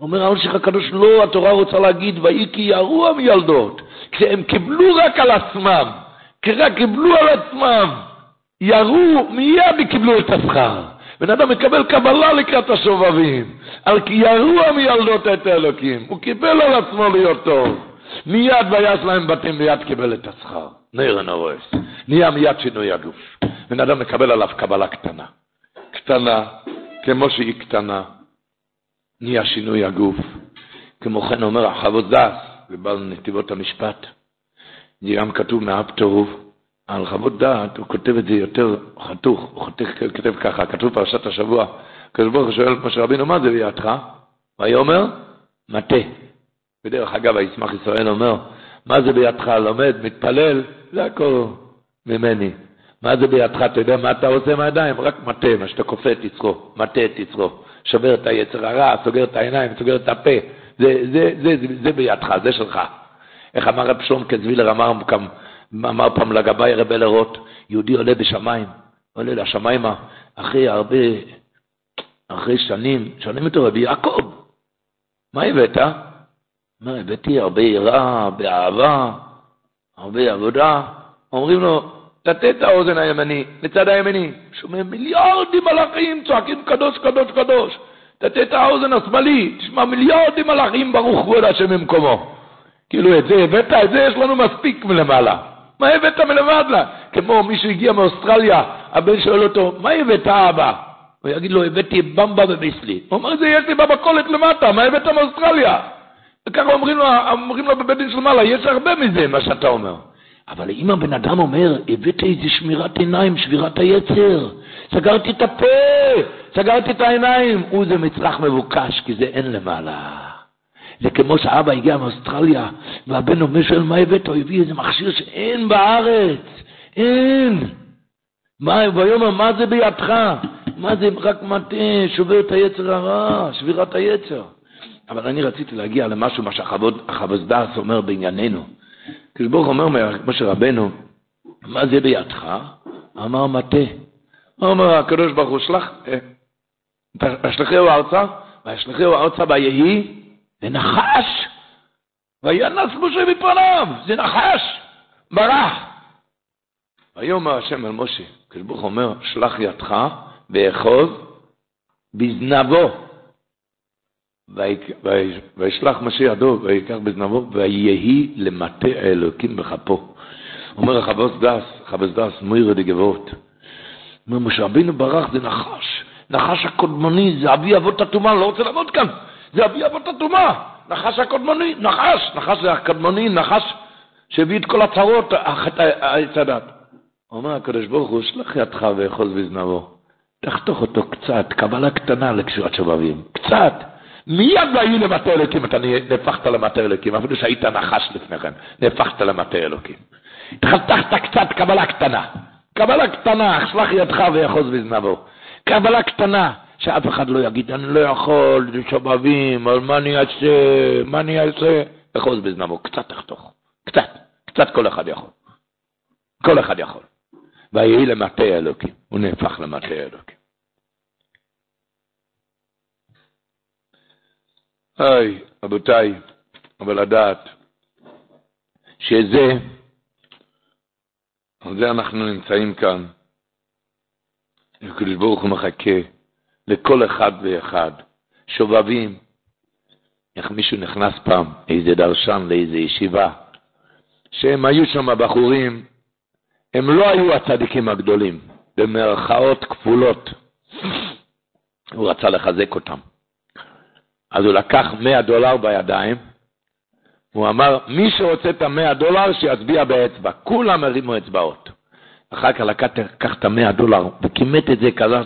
אומר אלשיך הקדוש, לא, התורה רוצה להגיד, ויהי כי ירו המילדות. כשהם קיבלו רק על עצמם, כשרק קיבלו על עצמם, ירו, מיד קיבלו את השכר. בן אדם מקבל קבלה לקראת השובבים, על כי ירו המילדות את האלוקים, הוא קיבל על עצמו להיות טוב. מיד ויעש להם בתים מיד קיבל את השכר. נר הנורס. נהיה מיד שינוי הגוף. בן אדם מקבל עליו קבלה קטנה. קטנה, כמו שהיא קטנה, נהיה שינוי הגוף. כמו כן אומר החבות דס, ובעל נתיבות המשפט. זה גם כתוב מהפטרוב. על חוות דעת, הוא כותב את זה יותר חתוך, הוא כותב, כותב ככה, כתוב פרשת השבוע, הקדוש ברוך הוא שואל משה רבינו, מה זה בידך? ויאמר, מטה. בדרך אגב, הישמח ישראל אומר, מה זה בידך? לומד, מתפלל, זה הכל ממני. מה זה בידך? אתה יודע מה אתה עושה מהידיים? רק מטה, מה שאתה כופה את יצרו, מטה את יצרו. שובר את היצר הרע, סוגר את העיניים, סוגר את הפה. זה, זה, זה, זה, זה בידך, זה שלך. איך אמר רב שלום כזווילר, אמר, אמר פעם לגבאי רבי לרוט, יהודי עולה בשמיים, עולה לשמיימה, אחרי הרבה, אחרי שנים, שנים יותר רבי יעקב, מה הבאת? מה, הבאתי הרבה יראה, הרבה אהבה, הרבה עבודה. אומרים לו, תטה את האוזן הימני, לצד הימני. שומע מיליארדים מלאכים צועקים קדוש, קדוש, קדוש. תטה את האוזן השמאלי, תשמע מיליארדים מלאכים ברוך כבוד השם במקומו. כאילו את זה הבאת, את זה יש לנו מספיק מלמעלה. מה הבאת מלמעלה? כמו מישהו הגיע מאוסטרליה, הבן שואל אותו, מה הבאת אבא? הוא יגיד לו, הבאתי במבה וביסלי. הוא אומר, זה יש לי במכולת למטה, מה הבאת מאוסטרליה? וככה אומרים לו, אומרים לו בבית דין של מעלה, יש הרבה מזה, מה שאתה אומר. אבל אם הבן אדם אומר, הבאת איזה שמירת עיניים, שבירת היצר, סגרתי את הפה, סגרתי את העיניים, הוא זה מצרך מבוקש, כי זה אין למעלה. זה כמו שאבא הגיע מאוסטרליה, והבן אומר, שואל, מה הבאת? הוא הביא איזה מכשיר שאין בארץ, אין. מה, ויאמר, מה זה בידך? מה זה רק מטה, שובר את היצר הרע, שבירת היצר. אבל אני רציתי להגיע למשהו, מה שהחבוס דאס אומר בענייננו. כשברוך אומר משה רבנו, מה זה בידך? אמר מטה. אומר הקדוש ברוך הוא, שלח, אשלחהו ארצה, ואשלחהו ארצה ויהי לנחש, וינס משה מפניו, זה נחש, ברח. ויאמר השם אל משה, כשברוך אומר, שלח ידך ואחוז בזנבו. וישלח משה ידו ויקח בזנבו ויהי למטה האלוקים בכפו. אומר החבוס דס, חבוס דס מוירה דגבות. אומר משה רבינו ברח זה נחש, נחש הקודמוני, זה אבי אבות הטומאה, לא רוצה לעמוד כאן, זה אבי אבות הטומאה, נחש הקודמוני, נחש, נחש זה הקדמוני, נחש שהביא את כל הצרות, עץ הדת. אומר הקדוש ברוך הוא, שלח ידך ואחוז בזנבו. תחתוך אותו קצת, קבלה קטנה לקשירת שובבים, קצת. מיד והיו למטה אלוקים, אתה נהפכת למטה אלוקים, אפילו שהיית נחש לפני כן, נהפכת למטה אלוקים. חתכת קצת קבלה קטנה, קבלה קטנה, שלח ידך ויחוז בזנבו. קבלה קטנה, שאף אחד לא יגיד, אני לא יכול, זה שובבים, אבל מה אני אעשה, מה אני אעשה? אחוז בזנבו, קצת תחתוך, קצת, קצת כל אחד יכול. כל אחד יכול. ויהי למטה אלוקים, הוא נהפך למטה אלוקים. היי, רבותיי, אבל לדעת שזה, על זה אנחנו נמצאים כאן. הקדוש ברוך הוא מחכה לכל אחד ואחד. שובבים, איך מישהו נכנס פעם, איזה דרשן לאיזה ישיבה, שהם היו שם בחורים, הם לא היו הצדיקים הגדולים, במרכאות כפולות. הוא רצה לחזק אותם. אז הוא לקח 100 דולר בידיים, הוא אמר, מי שרוצה את המאה דולר, שיצביע באצבע. כולם הרימו אצבעות. אחר כך לקח את המאה דולר וכימת את זה כזה,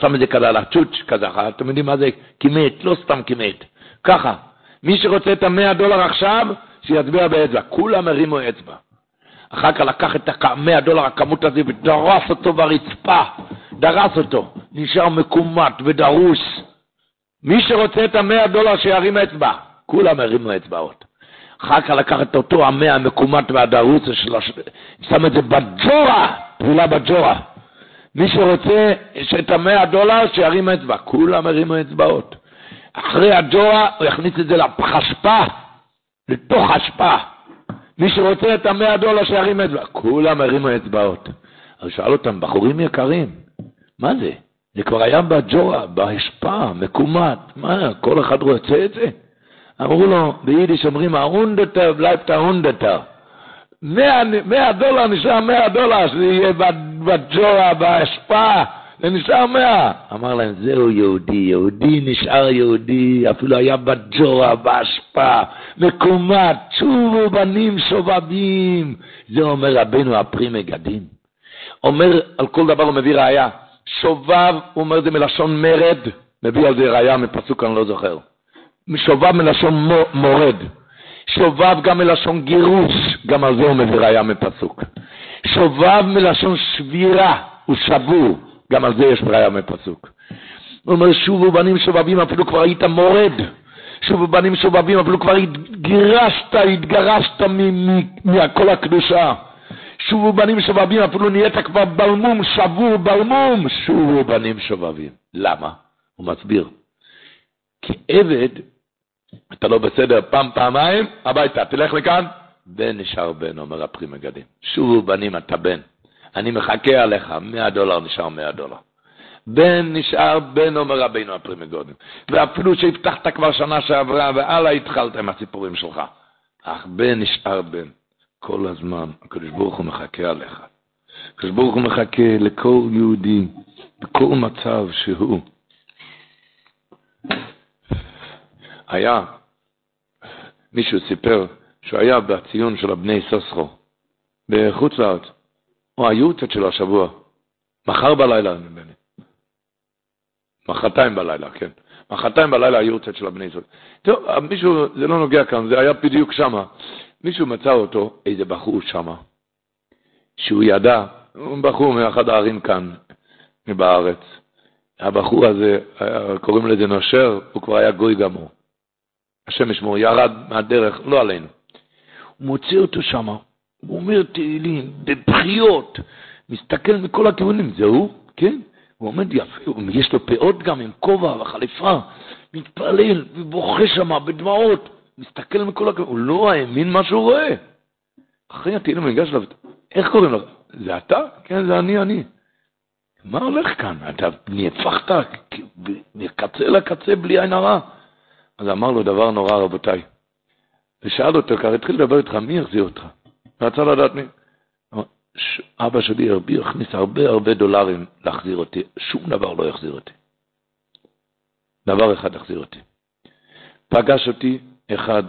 שם את זה כזה על הצ'וץ' כזה, אתם יודעים מה זה? כימת, לא סתם כימת. ככה, מי שרוצה את המאה דולר עכשיו, שיצביע באצבע. כולם הרימו אצבע. אחר כך לקח את המאה דולר, הכמות הזה, ודרס אותו ברצפה, דרס אותו. נשאר מקומט ודרוס. מי שרוצה את המאה דולר שירים אצבע. כולם הרימו אצבעות. אחר כך לקח את אותו המאה המקומט והדרוצה שלו, שם את זה בג'ורה, טבולה בג'ורה. מי שרוצה שאת המאה דולר, שירים אצבע. כולם הרימו אצבעות. אחרי הג'ורה הוא יכניס את זה לאשפה, לתוך אשפה. מי שרוצה את המאה דולר, שירים אצבע. כולם הרימו אצבעות. אז שאל אותם, בחורים יקרים, מה זה? זה כבר היה בג'ורה, באשפה, מקומט, מה, כל אחד רוצה את זה? אמרו לו, ביידיש אומרים, א הונדערטער בלייבט א 100 דולר נשאר 100 דולר, שזה יהיה בג'ורה, באשפה, זה נשאר 100. אמר להם, זהו יהודי, יהודי נשאר יהודי, אפילו היה בג'ורה, באשפה, מקומט, שובו בנים שובבים. זה אומר רבנו הפרי מגדים. אומר, על כל דבר הוא מביא ראייה. שובב, הוא אומר את זה מלשון מרד, מביא על זה ראייה מפסוק, אני לא זוכר. שובב מלשון מורד. שובב גם מלשון גירוש, גם על זה הוא מביא ראייה מפסוק. שובב מלשון שבירה, הוא שבור, גם על זה יש ראייה מפסוק. הוא אומר, שובו בנים שובבים, אפילו כבר היית מורד. שובו בנים שובבים, אפילו כבר התגירשת, התגרשת מכל הקדושה. שובו בנים שובבים, אפילו נהיית כבר בלמום, שבור בלמום, שובו בנים שובבים. למה? הוא מסביר. כי עבד, אתה לא בסדר פעם, פעמיים, הביתה, תלך לכאן, בן נשאר בן, אומר הפרי מגדים. שובו בנים, אתה בן. אני מחכה עליך, 100 דולר נשאר 100 דולר. בן נשאר בן, אומר רבינו הפרי מגדים. ואפילו שהבטחת כבר שנה שעברה, והלאה התחלת עם הסיפורים שלך. אך בן נשאר בן. כל הזמן הקדוש ברוך הוא מחכה עליך. הקדוש ברוך הוא מחכה לכל יהודי, בכל מצב שהוא. היה, מישהו סיפר שהוא היה בציון של הבני סוסרו, בחוץ לארץ. הוא היורצת שלו השבוע, מחר בלילה, נדמה. מחרתיים בלילה, כן. מחרתיים בלילה היורצת של הבני סוסרו. טוב, מישהו, זה לא נוגע כאן, זה היה בדיוק שמה. מישהו מצא אותו, איזה בחור שם, שהוא ידע, הוא בחור מאחד הערים כאן, בארץ. הבחור הזה, קוראים לזה נושר, הוא כבר היה גוי גמור. השם ישמור, ירד מהדרך, לא עלינו. הוא מוציא אותו שם, הוא אומר תהילים, בבחיות, מסתכל מכל הכיוונים, זה הוא? כן? הוא עומד יפה, יש לו פאות גם עם כובע וחליפה, מתפלל ובוכה שם בדמעות. מסתכל מכל הכיוון, הוא לא האמין מה שהוא רואה. אחרי התהילים הוא ניגש אליו, איך קוראים לך? זה אתה? כן, זה אני, אני. מה הולך כאן? אתה נהפכת מקצה לקצה בלי עין הרע. אז אמר לו דבר נורא, רבותיי. ושאל אותו, כבר התחיל לדבר איתך, מי החזיר אותך? רצה לדעת מי. אבא שלי הרבי הכניס הרבה הרבה דולרים להחזיר אותי, שום דבר לא יחזיר אותי. דבר אחד החזיר אותי. פגש אותי אחד,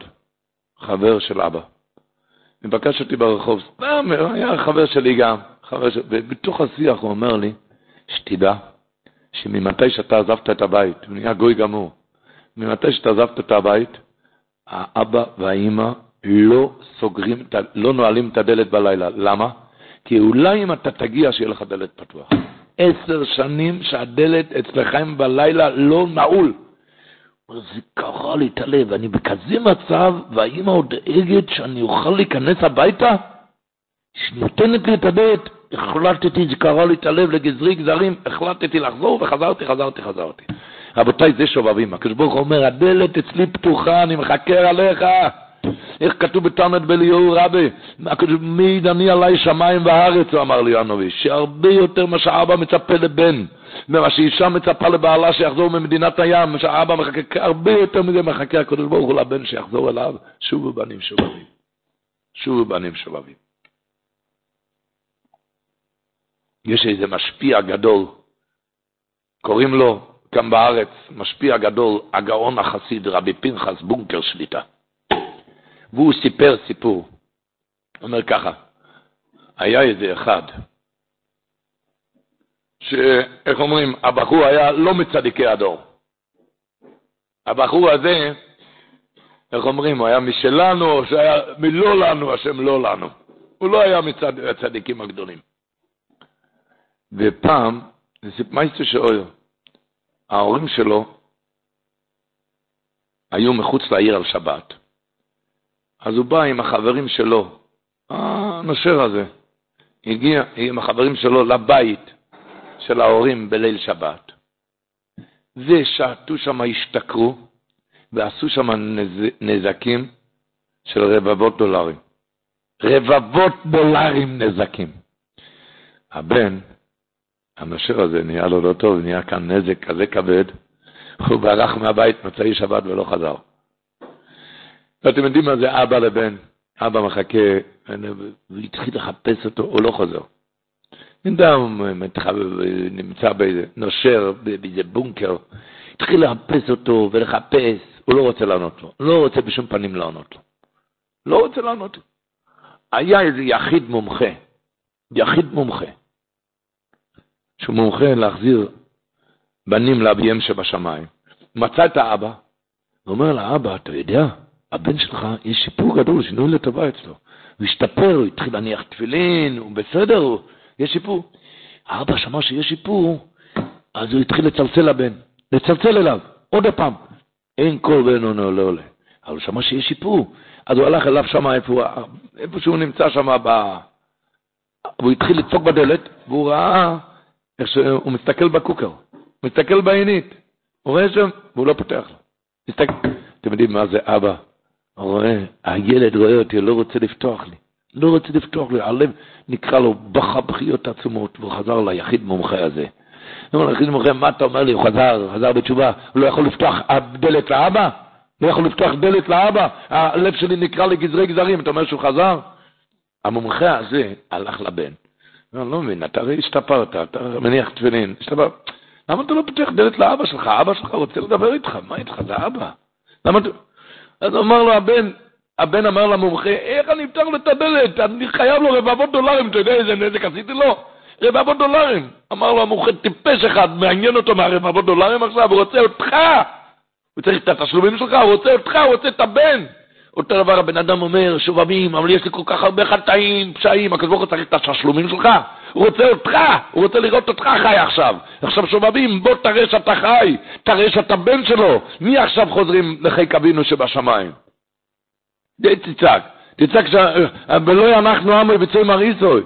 חבר של אבא. מבקש אותי ברחוב, סתם, היה חבר שלי גם, חבר של... ובתוך השיח הוא אומר לי, שתדע, שממתי שאתה עזבת את הבית, הוא נהיה גוי גמור, ממתי שאתה עזבת את הבית, האבא והאימא לא סוגרים, לא נועלים את הדלת בלילה. למה? כי אולי אם אתה תגיע, שיהיה לך דלת פתוח. עשר שנים שהדלת אצלכם בלילה לא נעול. זה קרע לי את הלב, אני בכזה מצב, והאימא עוד דואגת שאני אוכל להיכנס הביתה? שנותנת לי את הדלת, החלטתי, זה קרע לי את הלב לגזרי גזרים, החלטתי לחזור וחזרתי, חזרתי, חזרתי. רבותיי, זה שובבים. הקדוש ברוך הוא אומר, הדלת אצלי פתוחה, אני מחכה עליך. איך כתוב בתלמד בליאור רבי, מי דני עלי שמיים וארץ, הוא אמר לי הנביא, שהרבה יותר מה שאבא מצפה לבן. ומה שאישה מצפה לבעלה שיחזור ממדינת הים, מה שהאבא מחכה, הרבה יותר מזה מחכה הקדוש ברוך הוא לבן שיחזור אליו, שובו בנים שובבים. שובו בנים שובבים. יש איזה משפיע גדול, קוראים לו כאן בארץ, משפיע גדול, הגאון החסיד, רבי פנחס בונקר שליטה. והוא סיפר סיפור. אומר ככה, היה איזה אחד, שאיך אומרים, הבחור היה לא מצדיקי הדור. הבחור הזה, איך אומרים, הוא היה משלנו, או שהיה מלא לנו, השם לא לנו. הוא לא היה מצד הצדיקים הגדולים. ופעם, זה סיפמייסטר שאויר, ההורים שלו היו מחוץ לעיר על שבת. אז הוא בא עם החברים שלו, הנושר הזה, הגיע עם החברים שלו לבית של ההורים בליל שבת, ושעטו שם, השתכרו, ועשו שם נז... נזקים של רבבות דולרים. רבבות דולרים נזקים. הבן, הנושר הזה, נהיה לו לא טוב, נהיה כאן נזק כזה כבד, הוא ברח מהבית מוצאי שבת ולא חזר. ואתם יודעים מה זה אבא לבן? אבא מחכה, והתחיל לחפש אותו, הוא לא חוזר. אדם נמצא באיזה, נושר באיזה בונקר, התחיל לחפש אותו ולחפש, הוא לא רוצה לענות לו, לא רוצה בשום פנים לענות לו. לא רוצה לענות לו. היה איזה יחיד מומחה, יחיד מומחה, שהוא מומחה להחזיר בנים לאביהם שבשמיים. מצא את האבא, ואומר לאבא, אתה יודע, הבן שלך, יש שיפור גדול, שינוי לטובה אצלו. הוא השתפר, הוא התחיל להניח תפילין, הוא בסדר, הוא, יש שיפור. האבא שמע שיש שיפור, אז הוא התחיל לצלצל לבן, לצלצל אליו, עוד פעם. אין קול בן עונה לא עולה. אבל הוא שמע שיש שיפור. אז הוא הלך אליו שם, איפה, איפה שהוא נמצא שם, ב... והוא התחיל לדפוק בדלת, והוא ראה איך שהוא מסתכל בקוקר, מסתכל בעינית. הוא רואה שם, והוא לא פותח לו. מסתכל. אתם יודעים מה זה אבא? הוא רואה, הילד רואה אותי, לא רוצה לפתוח לי. לא רוצה לפתוח לי, הלב נקרא לו בכה בחיות עצומות, והוא חזר ליחיד מומחה הזה. הוא אומר ליחיד מומחה, מה אתה אומר לי? הוא חזר, חזר בתשובה, הוא לא יכול לפתוח דלת לאבא? לא יכול לפתוח דלת לאבא? הלב שלי נקרא לגזרי גזרים, אתה אומר שהוא חזר? המומחה הזה הלך לבן. אני לא מבין, אתה הרי השתפרת, אתה מניח תפילין, השתפרת. למה אתה לא פותח דלת לאבא שלך? אבא שלך רוצה לדבר איתך, מה איתך? זה אבא. למה אתה... אז אמר לו הבן, הבן אמר למומחה, איך אני אפתח לו את הדלת? אני חייב לו רבבות דולרים, אתה יודע איזה נזק עשיתי לו? רבבות דולרים. אמר לו המומחה, טיפש אחד, מעניין אותו מהרבבות דולרים עכשיו, הוא רוצה אותך. הוא צריך את התשלומים שלך, הוא רוצה אותך, הוא רוצה את הבן. אותו דבר הבן אדם אומר, שובבים, אבל יש לי כל כך הרבה חטאים, פשעים, הקדוש ברוך הוא צריך את התשלומים שלך. הוא רוצה אותך, הוא רוצה לראות אותך חי עכשיו. עכשיו שובבים, בוא תראה שאתה חי, תראה שאתה בן שלו. מי עכשיו חוזרים לחיק אבינו שבשמיים? די תצעק, תצעק, ולא אנחנו עמי בצוי מריסוי.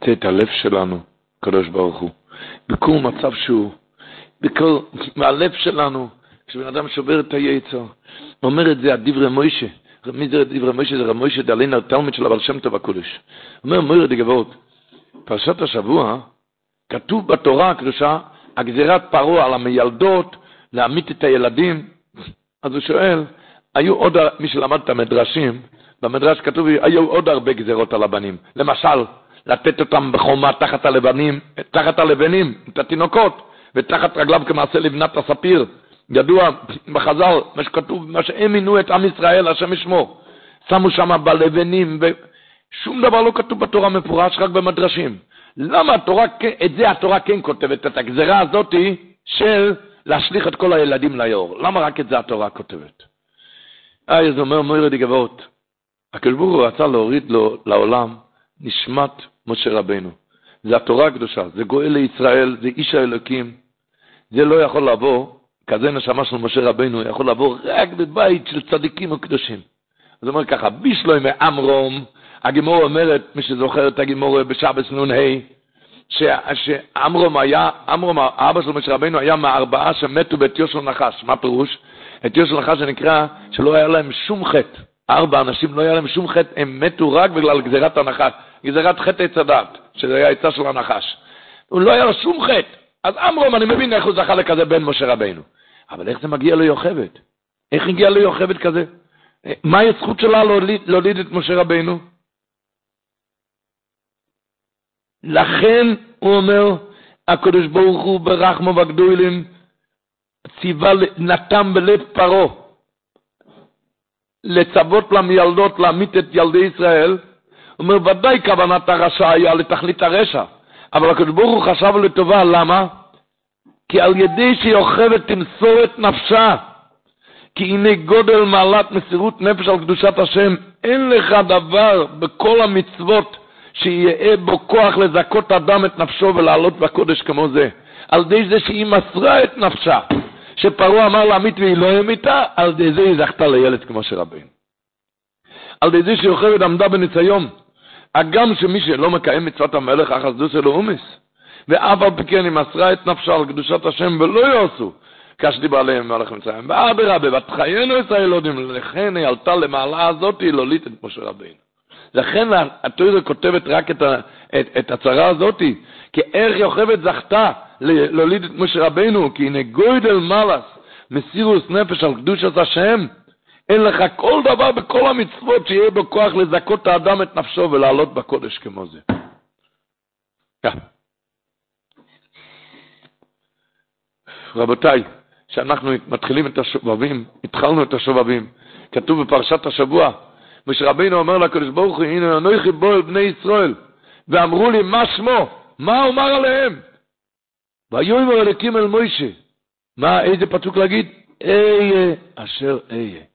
רוצה את הלב שלנו, הקדוש ברוך הוא. בכל מצב שהוא, בכל, מהלב שלנו, כשבן אדם שובר את היצר, אומר את זה הדברי מוישה, מי זה דברי מוישה? זה רב מוישה דלין התלמיד של הבעל שם טוב הקודש. אומר מויר דגבות, פרשת השבוע, כתוב בתורה הקדושה, הגזירת פרעה על המיילדות, להמית את הילדים. אז הוא שואל, היו עוד, מי שלמד את המדרשים, במדרש כתוב, היו עוד הרבה גזירות על הבנים. למשל, לתת אותם בחומה תחת הלבנים, תחת הלבנים, את התינוקות, ותחת רגליו כמעשה לבנת הספיר. ידוע בחז"ל, מה שכתוב, מה שהם מינו את עם ישראל, השם ישמור. שמו שם בלבנים, ושום דבר לא כתוב בתורה מפורש, רק במדרשים. למה התורה, את זה התורה כן כותבת, את הגזרה הזאת של להשליך את כל הילדים ליאור? למה רק את זה התורה כותבת? אה, אז אומר הקדוש ברוך הוא רצה להוריד לו לעולם נשמת משה רבנו. זה התורה הקדושה, זה גואל לישראל, זה איש האלוקים. זה לא יכול לבוא, כזה נשמה של משה רבנו, יכול לבוא רק בבית של צדיקים וקדושים. אז הוא אומר ככה, בישלוי מאמרום, הגימור אומרת, מי שזוכר את הגימור בשבס נ"ה, שאמרום היה, אמרום, האבא של משה רבנו היה מהארבעה שמתו בתיאו של נחש. מה פירוש? את תיאו של נחש שנקרא שלא היה להם שום חטא. ארבע אנשים לא היה להם שום חטא, הם מתו רק בגלל גזירת הנחש, גזירת חטא עץ הדת, שזה היה עצה של הנחש. הוא לא היה לו שום חטא. אז אמרום, אני מבין איך הוא זכה לכזה בן משה רבינו. אבל איך זה מגיע ליוכבד? איך הגיע ליוכבד כזה? מהי הזכות שלה להוליד, להוליד את משה רבינו? לכן הוא אומר, הקדוש ברוך הוא ברחמו וגדולים ציווה, נתם בלב פרעה. לצוות למילדות להמית את ילדי ישראל, אומר, ודאי כוונת הרשע היה לתכלית הרשע, אבל הקדוש ברוך הוא חשב לטובה, למה? כי על ידי שיוכבת תמסור את נפשה, כי הנה גודל מעלת מסירות נפש על קדושת השם, אין לך דבר בכל המצוות שיהיה בו כוח לזכות אדם את נפשו ולעלות בקודש כמו זה. על ידי זה שהיא מסרה את נפשה. שפרעה אמר לעמית והיא לא המיתה, על ידי זה היא זכתה לילד כמו שרבינו. על ידי זה שיוכבד עמדה בניסיון. הגם שמי שלא מקיים מצוות המלך, החסדוס אלו אומס. ואף על פי כן היא מסרה את נפשה על קדושת השם ולא יעשו. כשדיבר עליהם מלך מצרים. ואדרבה, ותחיינו את הילודים, לכן היא עלתה למעלה הזאת, היא לולית את משה רבינו. לכן התוירה כותבת רק את, את, את הצרה הזאת, כי איך יוכבד זכתה להוליד את משה רבינו, כי הנה גוידל מלאס, מסירוס נפש על קדושת השם, אין לך כל דבר בכל המצוות שיהיה בו כוח לזכות האדם את נפשו ולעלות בקודש כמו זה. רבותיי, כשאנחנו מתחילים את השובבים, התחלנו את השובבים, כתוב בפרשת השבוע, משה אומר לקדוש ברוך הוא, הנה אנוכי בו אל בני ישראל, ואמרו לי, מה שמו? מה אומר עליהם? ויאמר אלוקים אל מוישה, מה, איזה פסוק להגיד? אהיה אשר אהיה.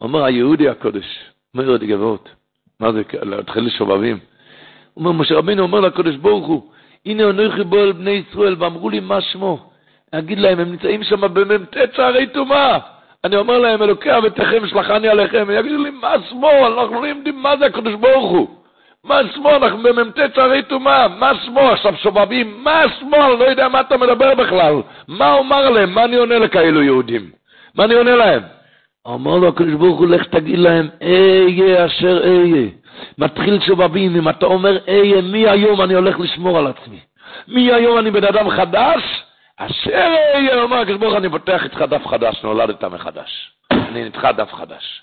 אומר היהודי הקודש, אומר את גבעות, מה זה, להתחיל לשובבים? אומר, משה רבינו אומר לקדוש ברוך הוא, הנה אנוכי בו אל בני ישראל, ואמרו לי, מה שמו? אגיד להם, הם נמצאים שם במ"ט שערי טומאה. אני אומר להם, אלוקי אבותיכם שלחני עליכם, הם יגידו לי, מה שמו? אנחנו לא יודעים מה זה הקדוש ברוך הוא. מה שמו? אנחנו במ"ט שערי טומאה. מה שמו? עכשיו שובבים, מה שמו? אני לא יודע מה אתה מדבר בכלל. מה אומר להם? מה אני עונה לכאלו יהודים? מה אני עונה להם? אמר לו הקדוש ברוך הוא, לך תגיד להם, אהיה אשר אהיה. מתחיל שובבים, אם אתה אומר אהיה, מי היום אני הולך לשמור על עצמי? מי היום אני בן אדם חדש? אשר אהיה, אומר הקדוש ברוך אני פותח איתך דף חדש, נולדת מחדש. אני איתך דף חדש.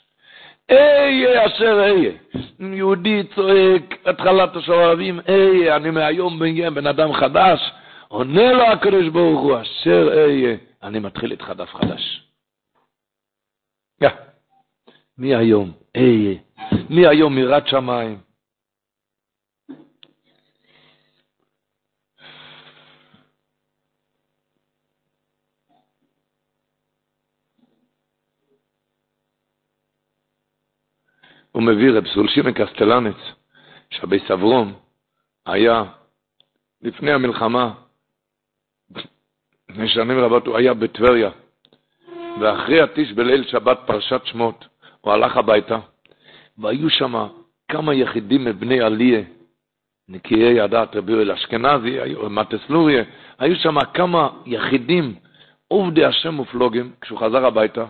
אהיה אשר אהיה. יהודי צועק, התחלת השואבים, אהיה, אני מהיום בן אדם חדש. עונה לו הקדוש ברוך הוא, אשר אהיה, אני מתחיל איתך דף חדש. מי היום? אהיה. מי היום יראת שמיים? הוא מביא רב סולשי מקסטלנץ, שבי סברום היה, לפני המלחמה, לפני שנים רבות הוא היה בטבריה, ואחרי התיש בליל שבת פרשת שמות, הוא הלך הביתה, והיו שם כמה יחידים מבני עליה, נקיי הדת, רבי יואל אשכנזי, מטסלוריה, היו שם כמה יחידים, עובדי השם מופלוגים, כשהוא חזר הביתה,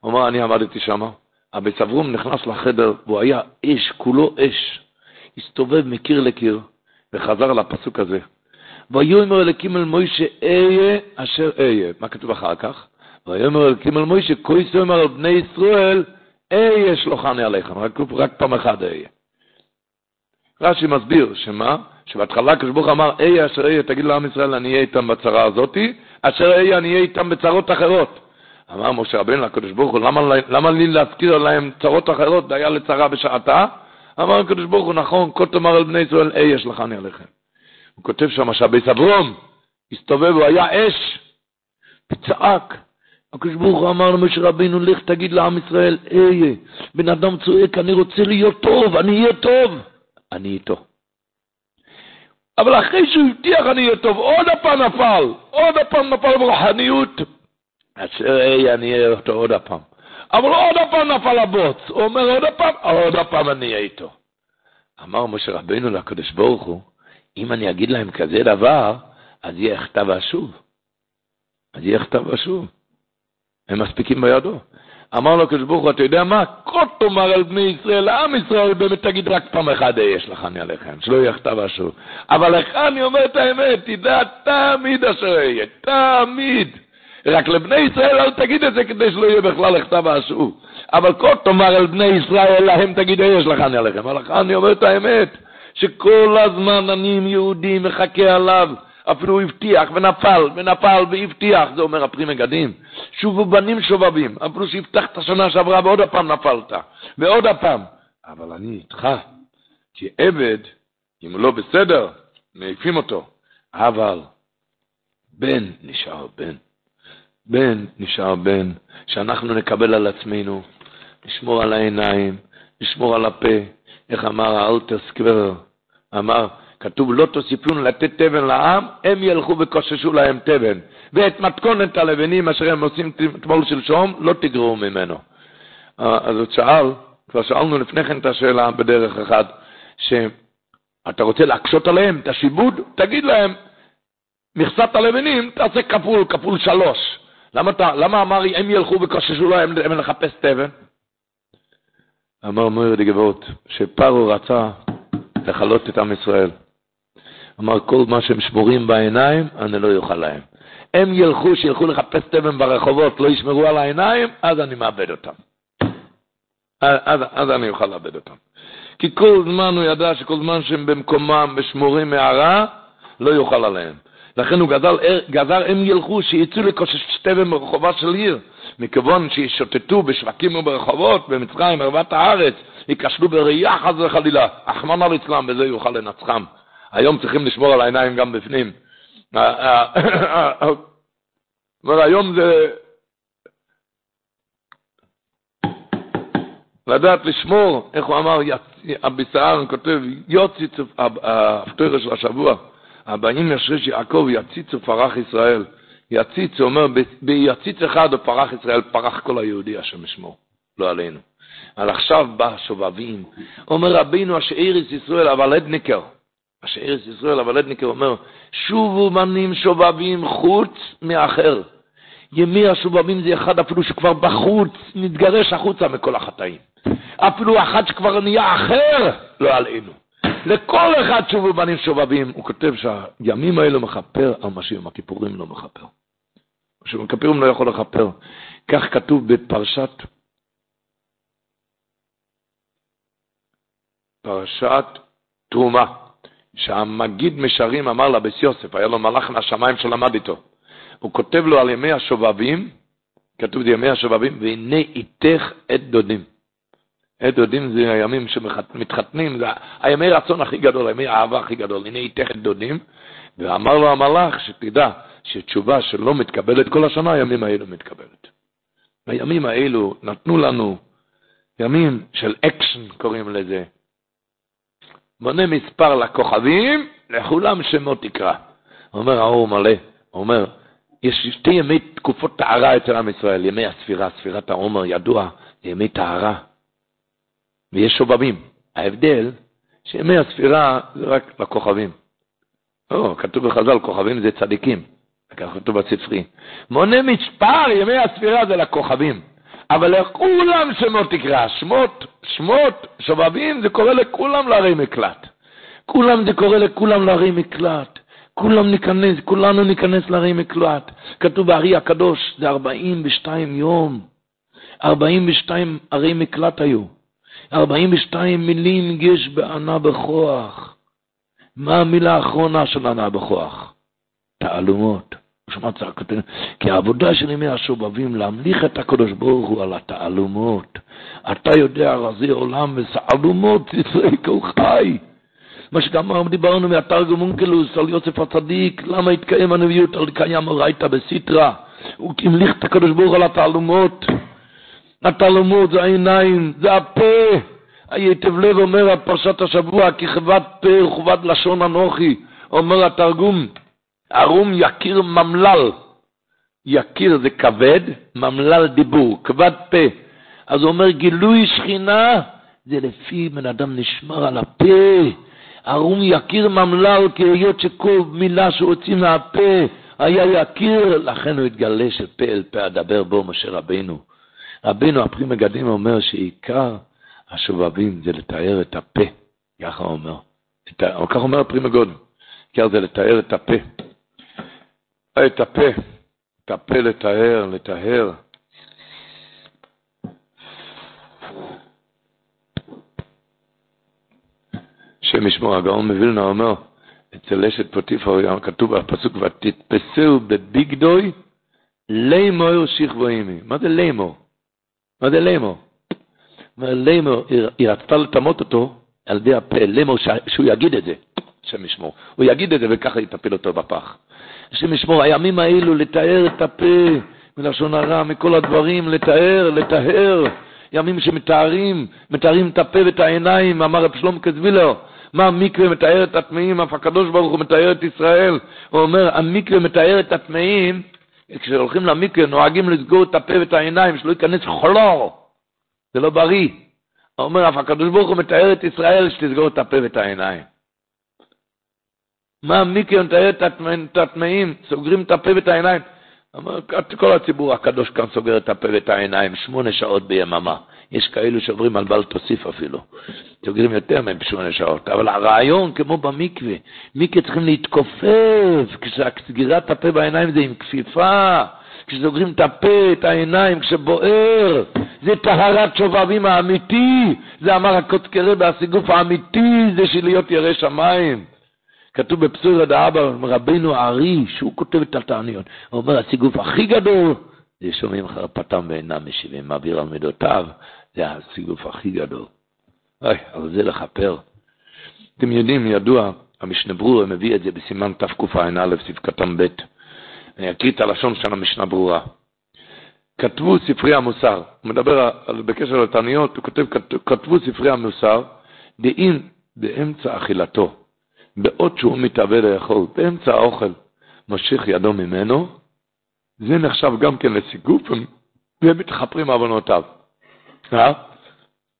הוא אמר, אני עמדתי שם, אבי סברום נכנס לחדר, והוא היה אש, כולו אש. הסתובב מקיר לקיר, וחזר לפסוק הזה. ויאמר אלוקים אל מוישה, אהיה אשר אהיה. מה כתוב אחר כך? ויאמר אלוקים אל מוישה, כויס אומר על בני ישראל, אהיה שלוחני עליכם. רק, רק פעם אחת אהיה. רש"י מסביר שמה? שבהתחלה כשברוך אמר, אהיה אשר אהיה, תגיד לעם ישראל, אני אהיה איתם בצרה הזאתי, אשר אהיה, אני אהיה איתם בצרות אחרות. אמר משה רבנו לקדוש ברוך הוא, למה, למה לי להזכיר להם צרות אחרות, דיה לצרה בשעתה? אמר הקדוש ברוך הוא, נכון, כה תאמר על בני ישראל, אי יש לכני עליכם. הוא כותב שם שהביס אברום הסתובב, הוא היה אש, וצעק. הקדוש ברוך הוא אמר למשה רבינו, לך תגיד לעם ישראל, איה, בן אדם צועק, אני רוצה להיות טוב, אני אהיה טוב. אני איתו. אבל אחרי שהוא הבטיח אני אהיה טוב, עוד הפעם נפל, עוד הפעם נפל ברוחניות, אשר אהיה אני אהיה אותו עוד הפעם. אבל עוד הפעם נפל הבוץ. הוא אומר עוד הפעם, עוד הפעם אני אהיה איתו. אמר משה רבינו לקדוש ברוך הוא, אם אני אגיד להם כזה דבר, אז יהיה כתב ושוב. אז יהיה כתב ושוב. הם מספיקים בידו. אמר לו הקדוש ברוך הוא, אתה יודע מה? כה תאמר על בני ישראל, לעם ישראל, באמת תגיד רק פעם אחת יש לך אני עליכם, שלא יהיה כתב ושוב. אבל לך אני אומר את האמת, תדע תמיד אשר אהיה, תמיד. רק לבני ישראל אל תגיד את זה כדי שלא יהיה בכלל לכתב האשור. אבל כה תאמר על בני ישראל, להם תגיד, יש לך אני עליכם. אבל לך אני אומר את האמת, שכל הזמן אני עם יהודי מחכה עליו. אפילו הבטיח ונפל, ונפל והבטיח, זה אומר הפרי מגדים. שובו בנים שובבים, אפילו שהבטחת את השנה שעברה ועוד הפעם נפלת, ועוד הפעם. אבל אני איתך, כי עבד, אם הוא לא בסדר, מעיפים אותו. אבל בן נשאר בן. בן נשאר בן, שאנחנו נקבל על עצמנו, לשמור על העיניים, לשמור על הפה. איך אמר האלטר סקוור? אמר, כתוב לא תוסיפון לתת תבן לעם, הם ילכו וכוששו להם תבן. ואת מתכונת הלבנים אשר הם עושים אתמול שלשום, לא תגרעו ממנו. אה, אז הוא שאל, כבר שאלנו לפני כן את השאלה בדרך אחת, שאתה רוצה להקשות עליהם את השיבוד? תגיד להם, מכסת הלבנים תעשה כפול, כפול שלוש. למה, אתה, למה אמר הם ילכו וכוששו להם הם לחפש תבן? אמר מויר דגבות, שפרו רצה לכלות את עם ישראל. אמר, כל מה שהם שבורים בעיניים, אני לא אוכל להם. הם ילכו, שילכו לחפש תבן ברחובות, לא ישמרו על העיניים, אז אני מאבד אותם. אז, אז אני אוכל לאבד אותם. כי כל זמן הוא ידע שכל זמן שהם במקומם, בשמורים מהרע, לא יוכל עליהם. לכן הוא גזר, גזר הם ילכו, שיצאו לקושש תבן ברחובה של עיר. מכיוון שישוטטו בשווקים וברחובות, במצרים, ערבת הארץ, ייכשלו בראייה חס וחלילה, אחמנא ליצלם, בזה יוכל לנצחם. היום צריכים לשמור על העיניים גם בפנים. אבל היום זה... לדעת לשמור, איך הוא אמר, אבי סער כותב, יוציץ, הפטורת של השבוע, הבאים ישריש יעקב יציץ ופרח ישראל. יציץ, הוא אומר, ביציץ אחד הוא פרח ישראל, פרח כל היהודי השם ישמור, לא עלינו. אבל עכשיו בא שובבים, אומר רבינו אשר איריס ישראל אבל אדניקר, אשר איריס ישראל אבל אדניקר אומר, שובו מנים שובבים חוץ מאחר. ימי השובבים זה אחד אפילו שכבר בחוץ, נתגרש החוצה מכל החטאים. אפילו אחד שכבר נהיה אחר, לא עלינו. לכל אחד שובו בנים שובבים, הוא כותב שהימים האלו מכפר על מה שיום הכיפורים לא מכפר. מה שיום הכיפורים לא יכול לכפר. כך כתוב בפרשת, פרשת תרומה, שהמגיד משרים אמר לבס יוסף, היה לו מלאך מהשמיים שלמד איתו. הוא כותב לו על ימי השובבים, כתוב ימי השובבים, והנה איתך את דודים. עת דודים זה הימים שמתחתנים, זה הימי רצון הכי גדול, הימי האהבה הכי גדול. הנה איתך את דודים, ואמר לו המלאך, שתדע שתשובה שלא מתקבלת כל השנה, הימים האלו מתקבלת. הימים האלו נתנו לנו ימים של אקשן, קוראים לזה. מונה מספר לכוכבים, לכולם שמות תקרא. אומר האור מלא, אומר, יש שתי ימי תקופות טהרה אצל עם ישראל, ימי הספירה, ספירת העומר, ידוע, זה ימי טהרה. ויש שובבים. ההבדל, שימי הספירה זה רק לכוכבים. לא, כתוב בחז"ל, כוכבים זה צדיקים. ככה כתוב בספרי. מונה מספר ימי הספירה זה לכוכבים. אבל לכולם שמות תקרא, שמות, שמות, שובבים, זה קורא לכולם לערי מקלט. כולם זה קורא לכולם לערי מקלט. כולם ניכנס, כולנו ניכנס לערי מקלט. כתוב בארי הקדוש, זה 42 יום. 42 ערי מקלט היו. 42 מילים יש בענה בכוח. מה המילה האחרונה של ענה בכוח? תעלומות. כי העבודה של ימי השובבים להמליך את הקדוש ברוך הוא על התעלומות. אתה יודע רזי עולם ותעלומות ישראל כל חי. מה שגם דיברנו מהתרגום אונקלוס על יוסף הצדיק, למה התקיים הנביאות על קיים אורייתא בסיטרא. הוא המליך את הקדוש ברוך על התעלומות. התלמוד זה העיניים, זה הפה. היטב לב אומר הפרשת השבוע, כי ככבד פה וכבד לשון אנוכי, אומר התרגום, ערום יקיר ממלל. יקיר זה כבד, ממלל דיבור, כבד פה. אז הוא אומר, גילוי שכינה זה לפי בן אדם נשמר על הפה. ערום יקיר ממלל, כי היות שכל מילה שהוציא מהפה היה יקיר, לכן הוא התגלה שפה אל פה אדבר בו משה רבינו. רבינו הפרי מגדים אומר שעיקר השובבים זה לתאר את הפה, ככה הוא אומר. או כך אומר הפרי מגודם, עיקר זה לתאר את הפה. את הפה, את הפה לתאר, לתאר. השם ישמור, הגאון מווילנה אומר, אצל אשת פוטיפר כתוב בפסוק, ותתפסהו בביגדוי לימור שכבוימי. מה זה לימור? מה זה לימו? לימו, היא רצתה לטמות אותו על ידי הפה, לימו, שהוא יגיד את זה, השם ישמור. הוא יגיד את זה וככה יטפל אותו בפח. השם ישמור, הימים האלו לתאר את הפה מלשון הרע, מכל הדברים, לתאר, לטהר, ימים שמתארים, מתארים את הפה ואת העיניים, אמר רב שלום קזבילר, מה המקווה מתאר את הטמאים, אף הקדוש ברוך הוא מתאר את ישראל. הוא אומר, המקווה מתאר את הטמאים, כשהולכים למקווה נוהגים לסגור את הפה ואת העיניים, שלא ייכנס חולור. זה לא בריא. הוא אומר, אף הקדוש ברוך הוא מתאר את ישראל שתסגור את הפה ואת העיניים. מה מיקי מתאר את הטמאים, סוגרים את הפה ואת העיניים. אמר, כל הציבור הקדוש כאן סוגר את הפה ואת העיניים, שמונה שעות ביממה. יש כאלו שעוברים על בל תוסיף אפילו. סוגרים יותר מהם בשמונה שעות. אבל הרעיון, כמו במקווה, מקווה צריכים להתכופף, כשסגירת הפה בעיניים זה עם כפיפה, כשסוגרים את הפה, את העיניים, כשבוער, זה טהרת שובבים האמיתי, זה אמר הקודקרה בהסיגוף האמיתי, זה של להיות ירא שמיים. כתוב בפסור עד האבא, רבינו הארי, שהוא כותב את התעניות, הוא אומר, הסיגוף הכי גדול, זה שומעים חרפתם ואינם משיבים, מעביר על מידותיו, זה הסיגוף הכי גדול. אוי, אבל זה לכפר. אתם יודעים, ידוע, המשנה ברורה מביא את זה בסימן תקע"א, סעיף קטן ב'. אני אקריא את הלשון של המשנה ברורה. כתבו ספרי המוסר, הוא מדבר על, בקשר לתעניות, הוא כותב, כתבו ספרי המוסר, דאם באמצע אכילתו, בעוד שהוא מתאבד לאכול, באמצע האוכל, משיך ידו ממנו, זה נחשב גם כן לסיגוף, והם מתחפרים עוונותיו. אה?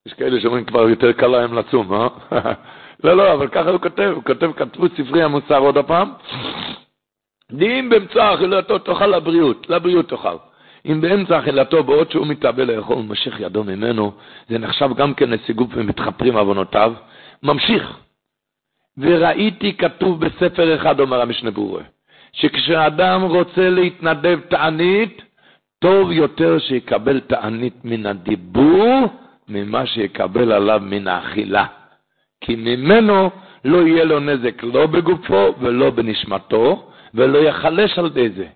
יש כאלה שאומרים כבר יותר קל להם לצום, אה? *laughs* לא, לא, אבל ככה הוא כותב, הוא כותב, כתבו ספרי המוסר עוד הפעם, אם באמצע אכילתו תאכל לבריאות, לבריאות תאכל. אם באמצע אכילתו, בעוד שהוא מתאבל לאכול, משיך ידו ממנו, זה נחשב גם כן לסיגוף ומתחפרים עוונותיו, ממשיך. וראיתי כתוב בספר אחד, אומר המשנה ברורה, שכשאדם רוצה להתנדב תענית, טוב יותר שיקבל תענית מן הדיבור, ממה שיקבל עליו מן האכילה. כי ממנו לא יהיה לו נזק לא בגופו ולא בנשמתו, ולא יחלש על ידי זה.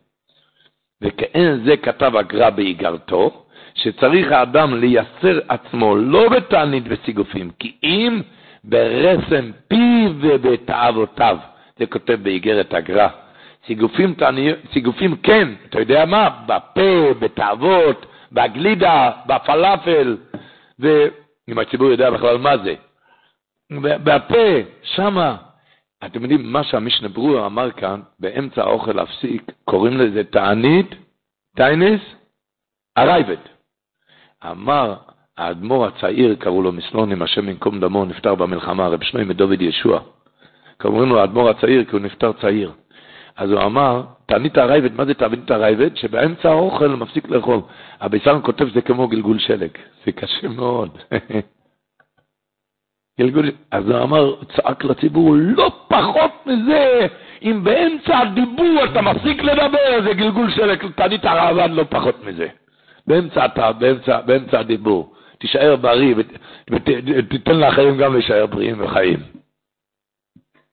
וכאין זה כתב הגר"א באיגרתו, שצריך האדם לייסר עצמו לא בתענית וסיגופים, כי אם ברסם פיו ובתאוותיו. זה כותב באיגרת הגר"א. סיגופים. סיגופים כן, אתה יודע מה? בפה, בתאוות, בגלידה, בפלאפל, ואם הציבור יודע בכלל מה זה. בפה, שמה. אתם יודעים, מה שהמשנה ברורה אמר כאן, באמצע האוכל להפסיק, קוראים לזה תענית, טיינס, הרייבד. אמר האדמו"ר הצעיר, קראו לו מסלונים, השם ינקום דמו, נפטר במלחמה, רב שנוי מדוד ישוע. קוראים לו האדמו"ר הצעיר, כי הוא נפטר צעיר. אז הוא אמר, תענית הרייבד, מה זה תענית הרייבד? שבאמצע האוכל מפסיק לאכול. הביסרן כותב שזה כמו גלגול שלג. זה קשה מאוד. *laughs* גלגול, אז הוא אמר, צעק לציבור, לא פחות מזה, אם באמצע הדיבור אתה מפסיק לדבר, זה גלגול שלג, תענית הרעבן לא פחות מזה. באמצע, באמצע, באמצע הדיבור. תישאר בריא ותיתן לאחרים גם להישאר בריאים וחיים.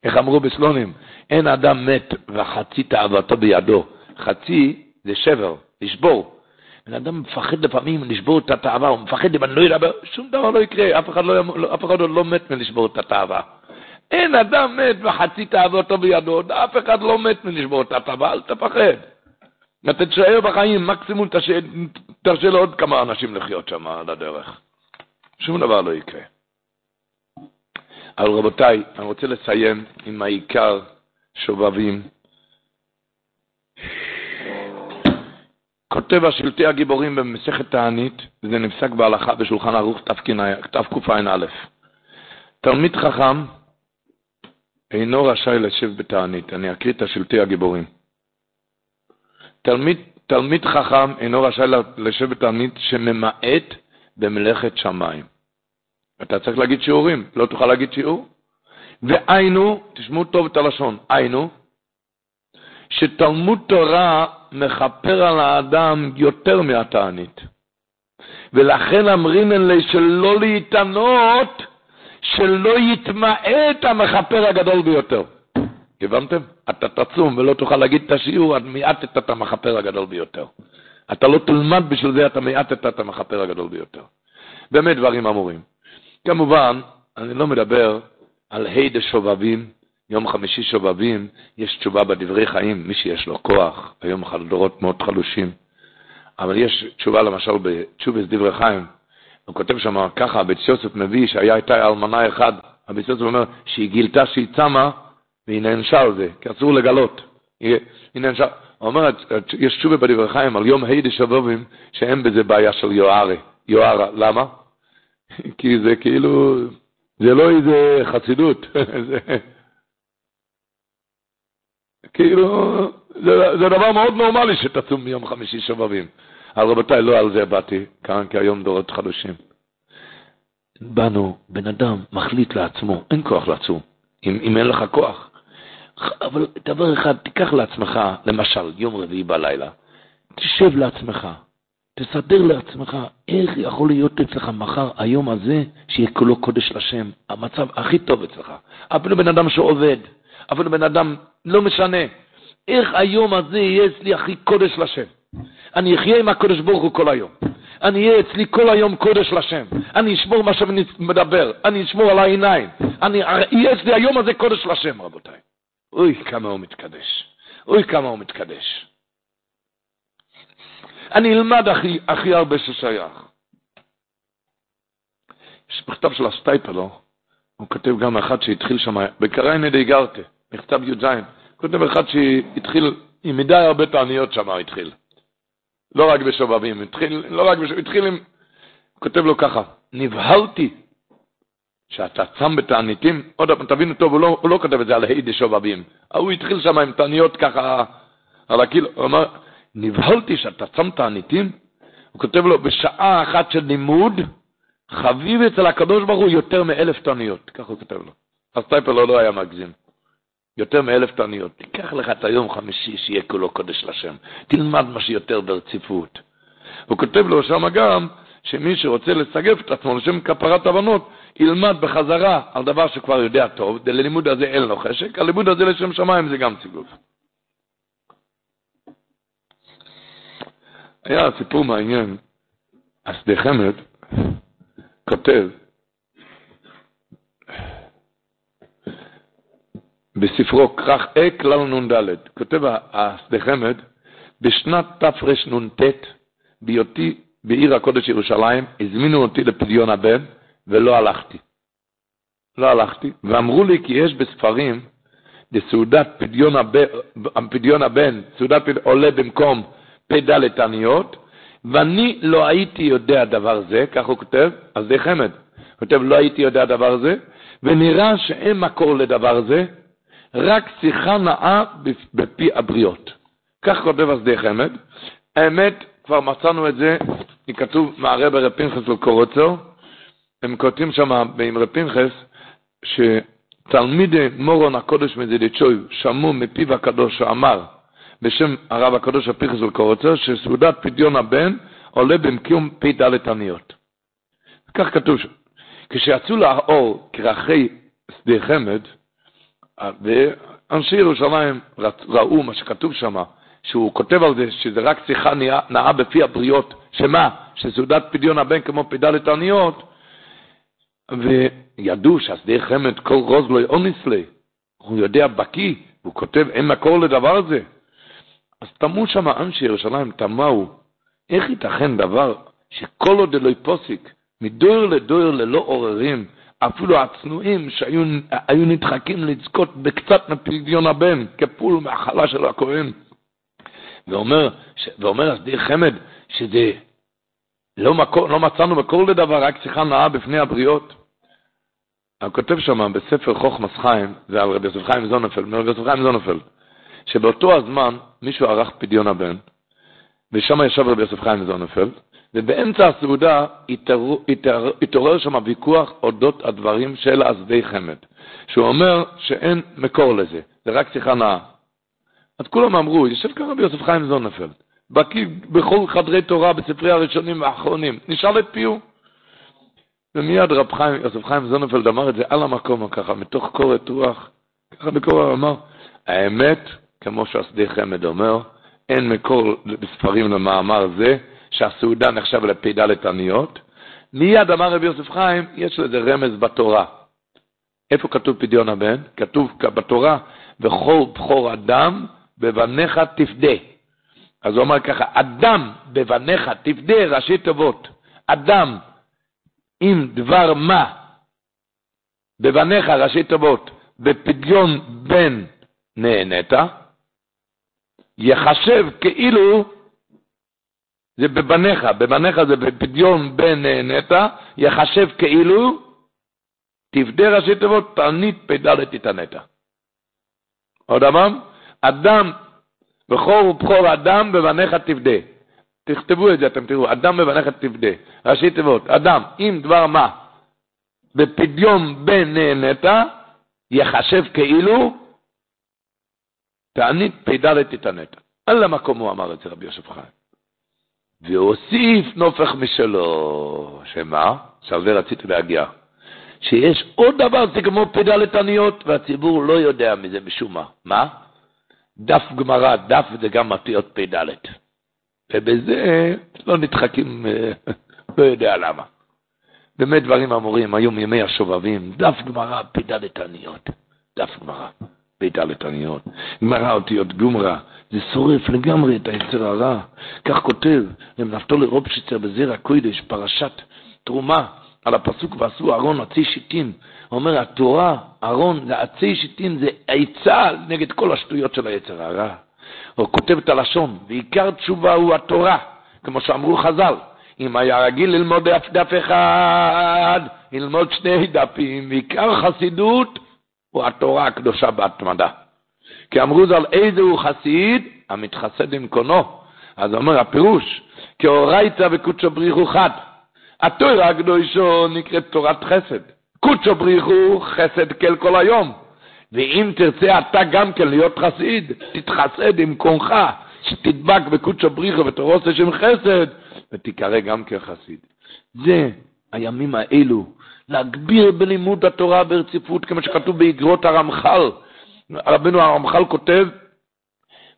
איך אמרו בסלונים? אין אדם מת וחצי תאוותו בידו. חצי זה שבר, לשבור. בן אדם מפחד לפעמים לשבור את התאווה, הוא מפחד אם אני לא אדבר, שום דבר לא יקרה, אף אחד, לא, אף אחד לא מת מלשבור את התאווה. אין אדם מת וחצי תאוותו בידו, אף אחד לא מת מלשבור את התאווה, אל תפחד. אתה תשאר בחיים, מקסימום תרשה לעוד כמה אנשים לחיות שם על הדרך. שום דבר לא יקרה. אבל רבותיי, אני רוצה לסיים עם העיקר שובבים. כותב השלטי הגיבורים במסכת תענית, וזה נפסק בהלכה בשולחן ערוך תקע"א. תלמיד חכם אינו רשאי לשב בתענית. אני אקריא את השלטי הגיבורים. תלמיד, תלמיד חכם אינו רשאי לשב בתענית שממעט במלאכת שמיים. אתה צריך להגיד שיעורים, לא תוכל להגיד שיעור. והיינו, תשמעו טוב את הלשון, היינו, שתלמוד תורה מכפר על האדם יותר מהתענית. ולכן אמרינן לי שלא להתענות, שלא יתמעט המכפר הגדול ביותר. הבנתם? אתה תצום ולא תוכל להגיד את השיעור, עד מיעטת את המכפר הגדול ביותר. אתה לא תלמד בשביל זה, אתה מיעטת את המכפר הגדול ביותר. באמת דברים אמורים. כמובן, אני לא מדבר על ה' דשובבים, יום חמישי שובבים, יש תשובה בדברי חיים, מי שיש לו כוח, היום דורות מאוד חלושים. אבל יש תשובה למשל בתשובס דברי חיים, הוא כותב שם ככה, בית יוסף מביא שהיה איתה אלמנה אחד, הבית יוסף אומר שהיא גילתה שהיא צמה והיא נענשה על זה, כי אסור לגלות. היא, היא נענשה. הוא אומר, יש תשובה בדברי חיים על יום ה' דשבובים, שאין בזה בעיה של יוהרה. יוהרה, למה? *laughs* כי זה כאילו, זה לא איזה חסידות. *laughs* כאילו, זה, זה דבר מאוד נורמלי שתצום מיום חמישי שבבים. אבל רבותיי, לא על זה באתי, כאן כי היום דורות חדשים. באנו, בן אדם מחליט לעצמו, אין כוח לעצום, אם, אם אין לך כוח. אבל דבר אחד, תיקח לעצמך, למשל, יום רביעי בלילה, תשב לעצמך, תסדר לעצמך איך יכול להיות אצלך מחר, היום הזה, שיהיה כולו קודש לשם, המצב הכי טוב אצלך. אפילו בן אדם שעובד, אפילו בן אדם, לא משנה, איך היום הזה יהיה אצלי הכי קודש לשם. אני אחיה עם הקודש ברוך הוא כל היום. אני אהיה אצלי כל היום קודש לשם. אני אשמור מה שאני מדבר. אני אשמור על העיניים. אני אהיה אצלי היום הזה קודש לשם, רבותיי. אוי, כמה הוא מתקדש. אוי, כמה הוא מתקדש. אני אלמד הכי, הכי הרבה ששייך. יש מכתב של הסטייפלו, הוא כותב גם אחד שהתחיל שם, בקריינה די גרטה, מכתב י"ז, כותב אחד שהתחיל, עם מדי הרבה תעניות שם התחיל. לא רק בשובבים, התחיל, לא רק בשובבים, התחיל עם, כותב לו ככה, נבהלתי שאתה צם בתעניתים, עוד פעם, תבינו טוב, הוא לא, הוא לא כותב את זה על הידי שובבים, הוא התחיל שם עם תעניות ככה על הקילו, הוא אמר, נבהלתי שאתה צם תעניתים, הוא כותב לו, בשעה אחת של לימוד, חביב אצל הקדוש ברוך הוא יותר מאלף תעניות, ככה הוא כותב לו. אז טייפר לא, לא היה מגזים. יותר מאלף תעניות. תיקח לך את היום חמישי שיהיה כולו קודש לשם. תלמד מה שיותר ברציפות. הוא כותב לו שם גם, שמי שרוצה לסגף את עצמו לשם כפרת הבנות, ילמד בחזרה על דבר שכבר יודע טוב, ללימוד הזה אין לו חשק, הלימוד הזה לשם שמיים זה גם סיגוף. היה סיפור מעניין, השדה חמד כותב, בספרו כרך אה כלל נ"ד, כותב השדה חמד, בשנת תרנ"ט, בהיותי בעיר הקודש ירושלים, הזמינו אותי לפדיון הבן, ולא הלכתי. לא הלכתי, ואמרו לי כי יש בספרים, לסעודת פדיון הבן, פדיון הבן סעודת פדיון, עולה במקום פ"ד תעניות, ואני לא הייתי יודע דבר זה, כך הוא כותב, אז זה חמד. הוא כותב, לא הייתי יודע דבר זה, ונראה שאין מקור לדבר זה, רק שיחה נאה בפי הבריות. כך כותב השדה חמד. האמת, כבר מצאנו את זה, כתוב מהרבה רב פנחס וקורוצו, הם כותבים שם רב פנחס, שתלמידי מורון הקודש מזידיצ'וי שמעו מפיו הקדוש שאמר, בשם הרב הקדוש הפנחס וקורוצו, שסעודת פדיון הבן עולה במקיום פ"ד תניות. כך כתוב שם. כשיצאו לאור כרכי שדה חמד, ואנשי ירושלים ראו מה שכתוב שם, שהוא כותב על זה שזה רק שיחה נאה בפי הבריות, שמה? שסעודת פדיון הבן כמו פ"ד תעניות, וידעו שהשדה חמד כל רוז לא אוניסלי, הוא יודע בקיא, הוא כותב אין מקור לדבר הזה. אז תמו שם אנשי ירושלים, תמהו, איך ייתכן דבר שכל עוד אלוהי פוסיק, מדויר לדויר ללא עוררים, אפילו הצנועים שהיו נדחקים לזכות בקצת מפדיון הבן, כפול מהחלה של הכהן. ואומר. ואומר הסדיר חמד, שזה לא, מקור, לא מצאנו מקור לדבר, רק שיחה נאה בפני הבריות. הוא כותב שם בספר חוכמס חיים, זה על רבי יוסף חיים זונפלד, מרבי יוסף חיים זונפלד, שבאותו הזמן מישהו ערך פדיון הבן, ושם ישב רבי יוסף חיים זונפלד, ובאמצע הסעודה התעורר שם ויכוח אודות הדברים של עזבי חמד, שהוא אומר שאין מקור לזה, זה רק שיחה נאה. אז כולם אמרו, יושב כאן רבי יוסף חיים זונפלד, בקיא בכל חדרי תורה בספרי הראשונים והאחרונים, נשאל את פיהו. ומיד רב חיים, יוסף חיים זונפלד אמר את זה על המקום ככה, מתוך קורת רוח, ככה בקור אמר, האמת, כמו שהשדה חמד אומר, אין מקור בספרים למאמר זה, שהסעודה נחשב לפ"ד עניות. מיד אמר רבי יוסף חיים, יש לזה רמז בתורה. איפה כתוב פדיון הבן? כתוב בתורה, וכל בכור אדם בבניך תפדה. אז הוא אמר ככה, אדם בבניך תפדה, ראשי תיבות. אדם אם דבר מה בבניך ראשי תיבות בפדיון בן נהנית, יחשב כאילו זה בבניך, בבניך זה בפדיון בן נהנית, יחשב כאילו תפדה ראשי תיבות תענית פ"ד תתענית. עוד אמרם, אדם, בכור ובכור אדם בבניך תפדה. תכתבו את זה, אתם תראו, אדם בבניך תפדה. ראשי תיבות, אדם, אם דבר מה, בפדיון בן נהנית, יחשב כאילו תענית פ"ד תתענית. על המקום הוא אמר את זה, רבי יוסף חיים. והוסיף נופך משלו, שמה? עכשיו זה רציתי להגיע. שיש עוד דבר, זה כמו פדל תעניות, והציבור לא יודע מזה משום מה. מה? דף גמרא, דף זה גם אותיות פ"ד. ובזה לא נדחקים, אה, לא יודע למה. באמת דברים אמורים, היום ימי השובבים, דף גמרא, פ"ד תעניות. דף גמרא, פ"ד תעניות. גמרא אותיות גומרא, זה שורף לגמרי את היצר הרע. כך כותב למנפתולי רובשיצר בזיר הקוידש, פרשת תרומה. על הפסוק ועשו ארון עצי שיטים. הוא אומר, התורה, ארון, זה עצי שיטים, זה עצה נגד כל השטויות של היצר הרע. הוא כותב את הלשון, ועיקר תשובה הוא התורה, כמו שאמרו חז"ל. אם היה רגיל ללמוד דף, דף אחד, ללמוד שני דפים, ועיקר חסידות הוא התורה הקדושה בהתמדה. כי אמרו ז"ל, איזה הוא חסיד? המתחסד עם קונו. אז אומר הפירוש, כאורייתא וקודשא בריחו חד. התורה הקדושו נקראת תורת חסד. קודשו בריחו חסד כל כל היום. ואם תרצה אתה גם כן להיות חסיד, תתחסד עם קונך, שתדבק בקודשו בריחו ותורוס לשם חסד, ותיקרא גם כחסיד. זה הימים האלו, להגביר בלימוד התורה ברציפות, כמו שכתוב באגרות הרמח"ל. רבנו הרמח"ל כותב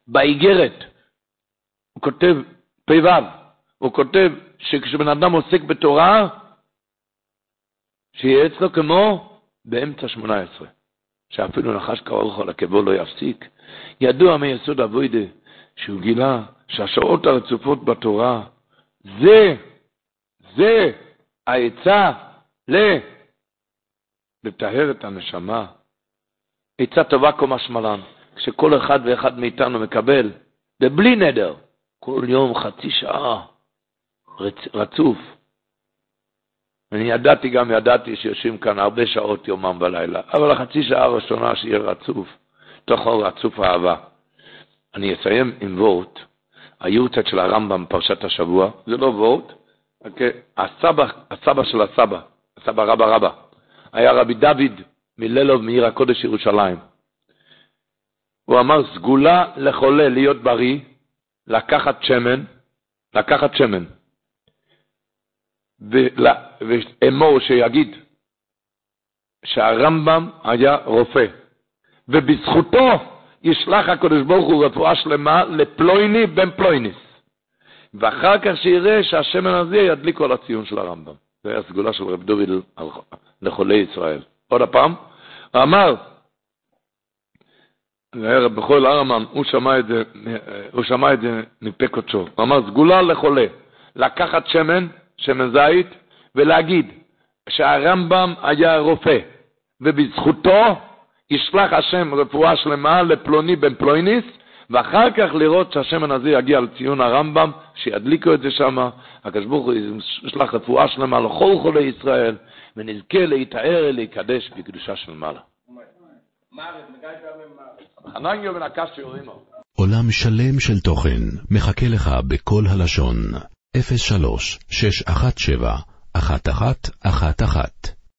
באיגרת, הוא כותב פ"ו, הוא כותב שכשבן אדם עוסק בתורה, שיהיה אצלו כמו באמצע שמונה עשרה, שאפילו נחש קרוב על עקבו לא יפסיק. ידוע מיסוד אבוידה שהוא גילה שהשעות הרצופות בתורה, זה, זה העצה ל... לטהר את הנשמה. עצה טובה קומה שמלן, כשכל אחד ואחד מאיתנו מקבל, ובלי נדר, כל יום חצי שעה, רצ... רצוף. אני ידעתי גם, ידעתי שיושבים כאן הרבה שעות יומם ולילה, אבל החצי שעה הראשונה שיהיה רצוף, תוך רצוף אהבה. אני אסיים עם וורט, היורצת של הרמב"ם פרשת השבוע, זה לא וורט, okay. אוקיי? הסבא, הסבא של הסבא, הסבא רבא רבא, היה רבי דוד מללוב מעיר הקודש ירושלים. הוא אמר, סגולה לחולה להיות בריא, לקחת שמן, לקחת שמן, ואמור שיגיד שהרמב"ם היה רופא, ובזכותו ישלח הקדוש ברוך הוא רפואה שלמה לפלויני בן פלויניס. ואחר כך שיראה שהשמן הזה ידליק על הציון של הרמב"ם. זה היה סגולה של רב דוד לחולי ישראל. עוד הפעם, הוא אמר, רב בכל הרמן, הוא שמע את זה, הוא שמע את זה מפה קודשו. הוא אמר, סגולה לחולה, לקחת שמן, שמן זית, ולהגיד שהרמב"ם היה רופא, ובזכותו ישלח השם רפואה שלמה לפלוני בן פלויניס, ואחר כך לראות שהשמן הזה יגיע לציון הרמב"ם, שידליקו את זה שם, הקדוש ברוך הוא ישלח רפואה שלמה לכל חולי ישראל, ונזכה להתאר, להיקדש בקדושה של מעלה. עולם שלם של תוכן מחכה לך בכל הלשון, 03 617 1111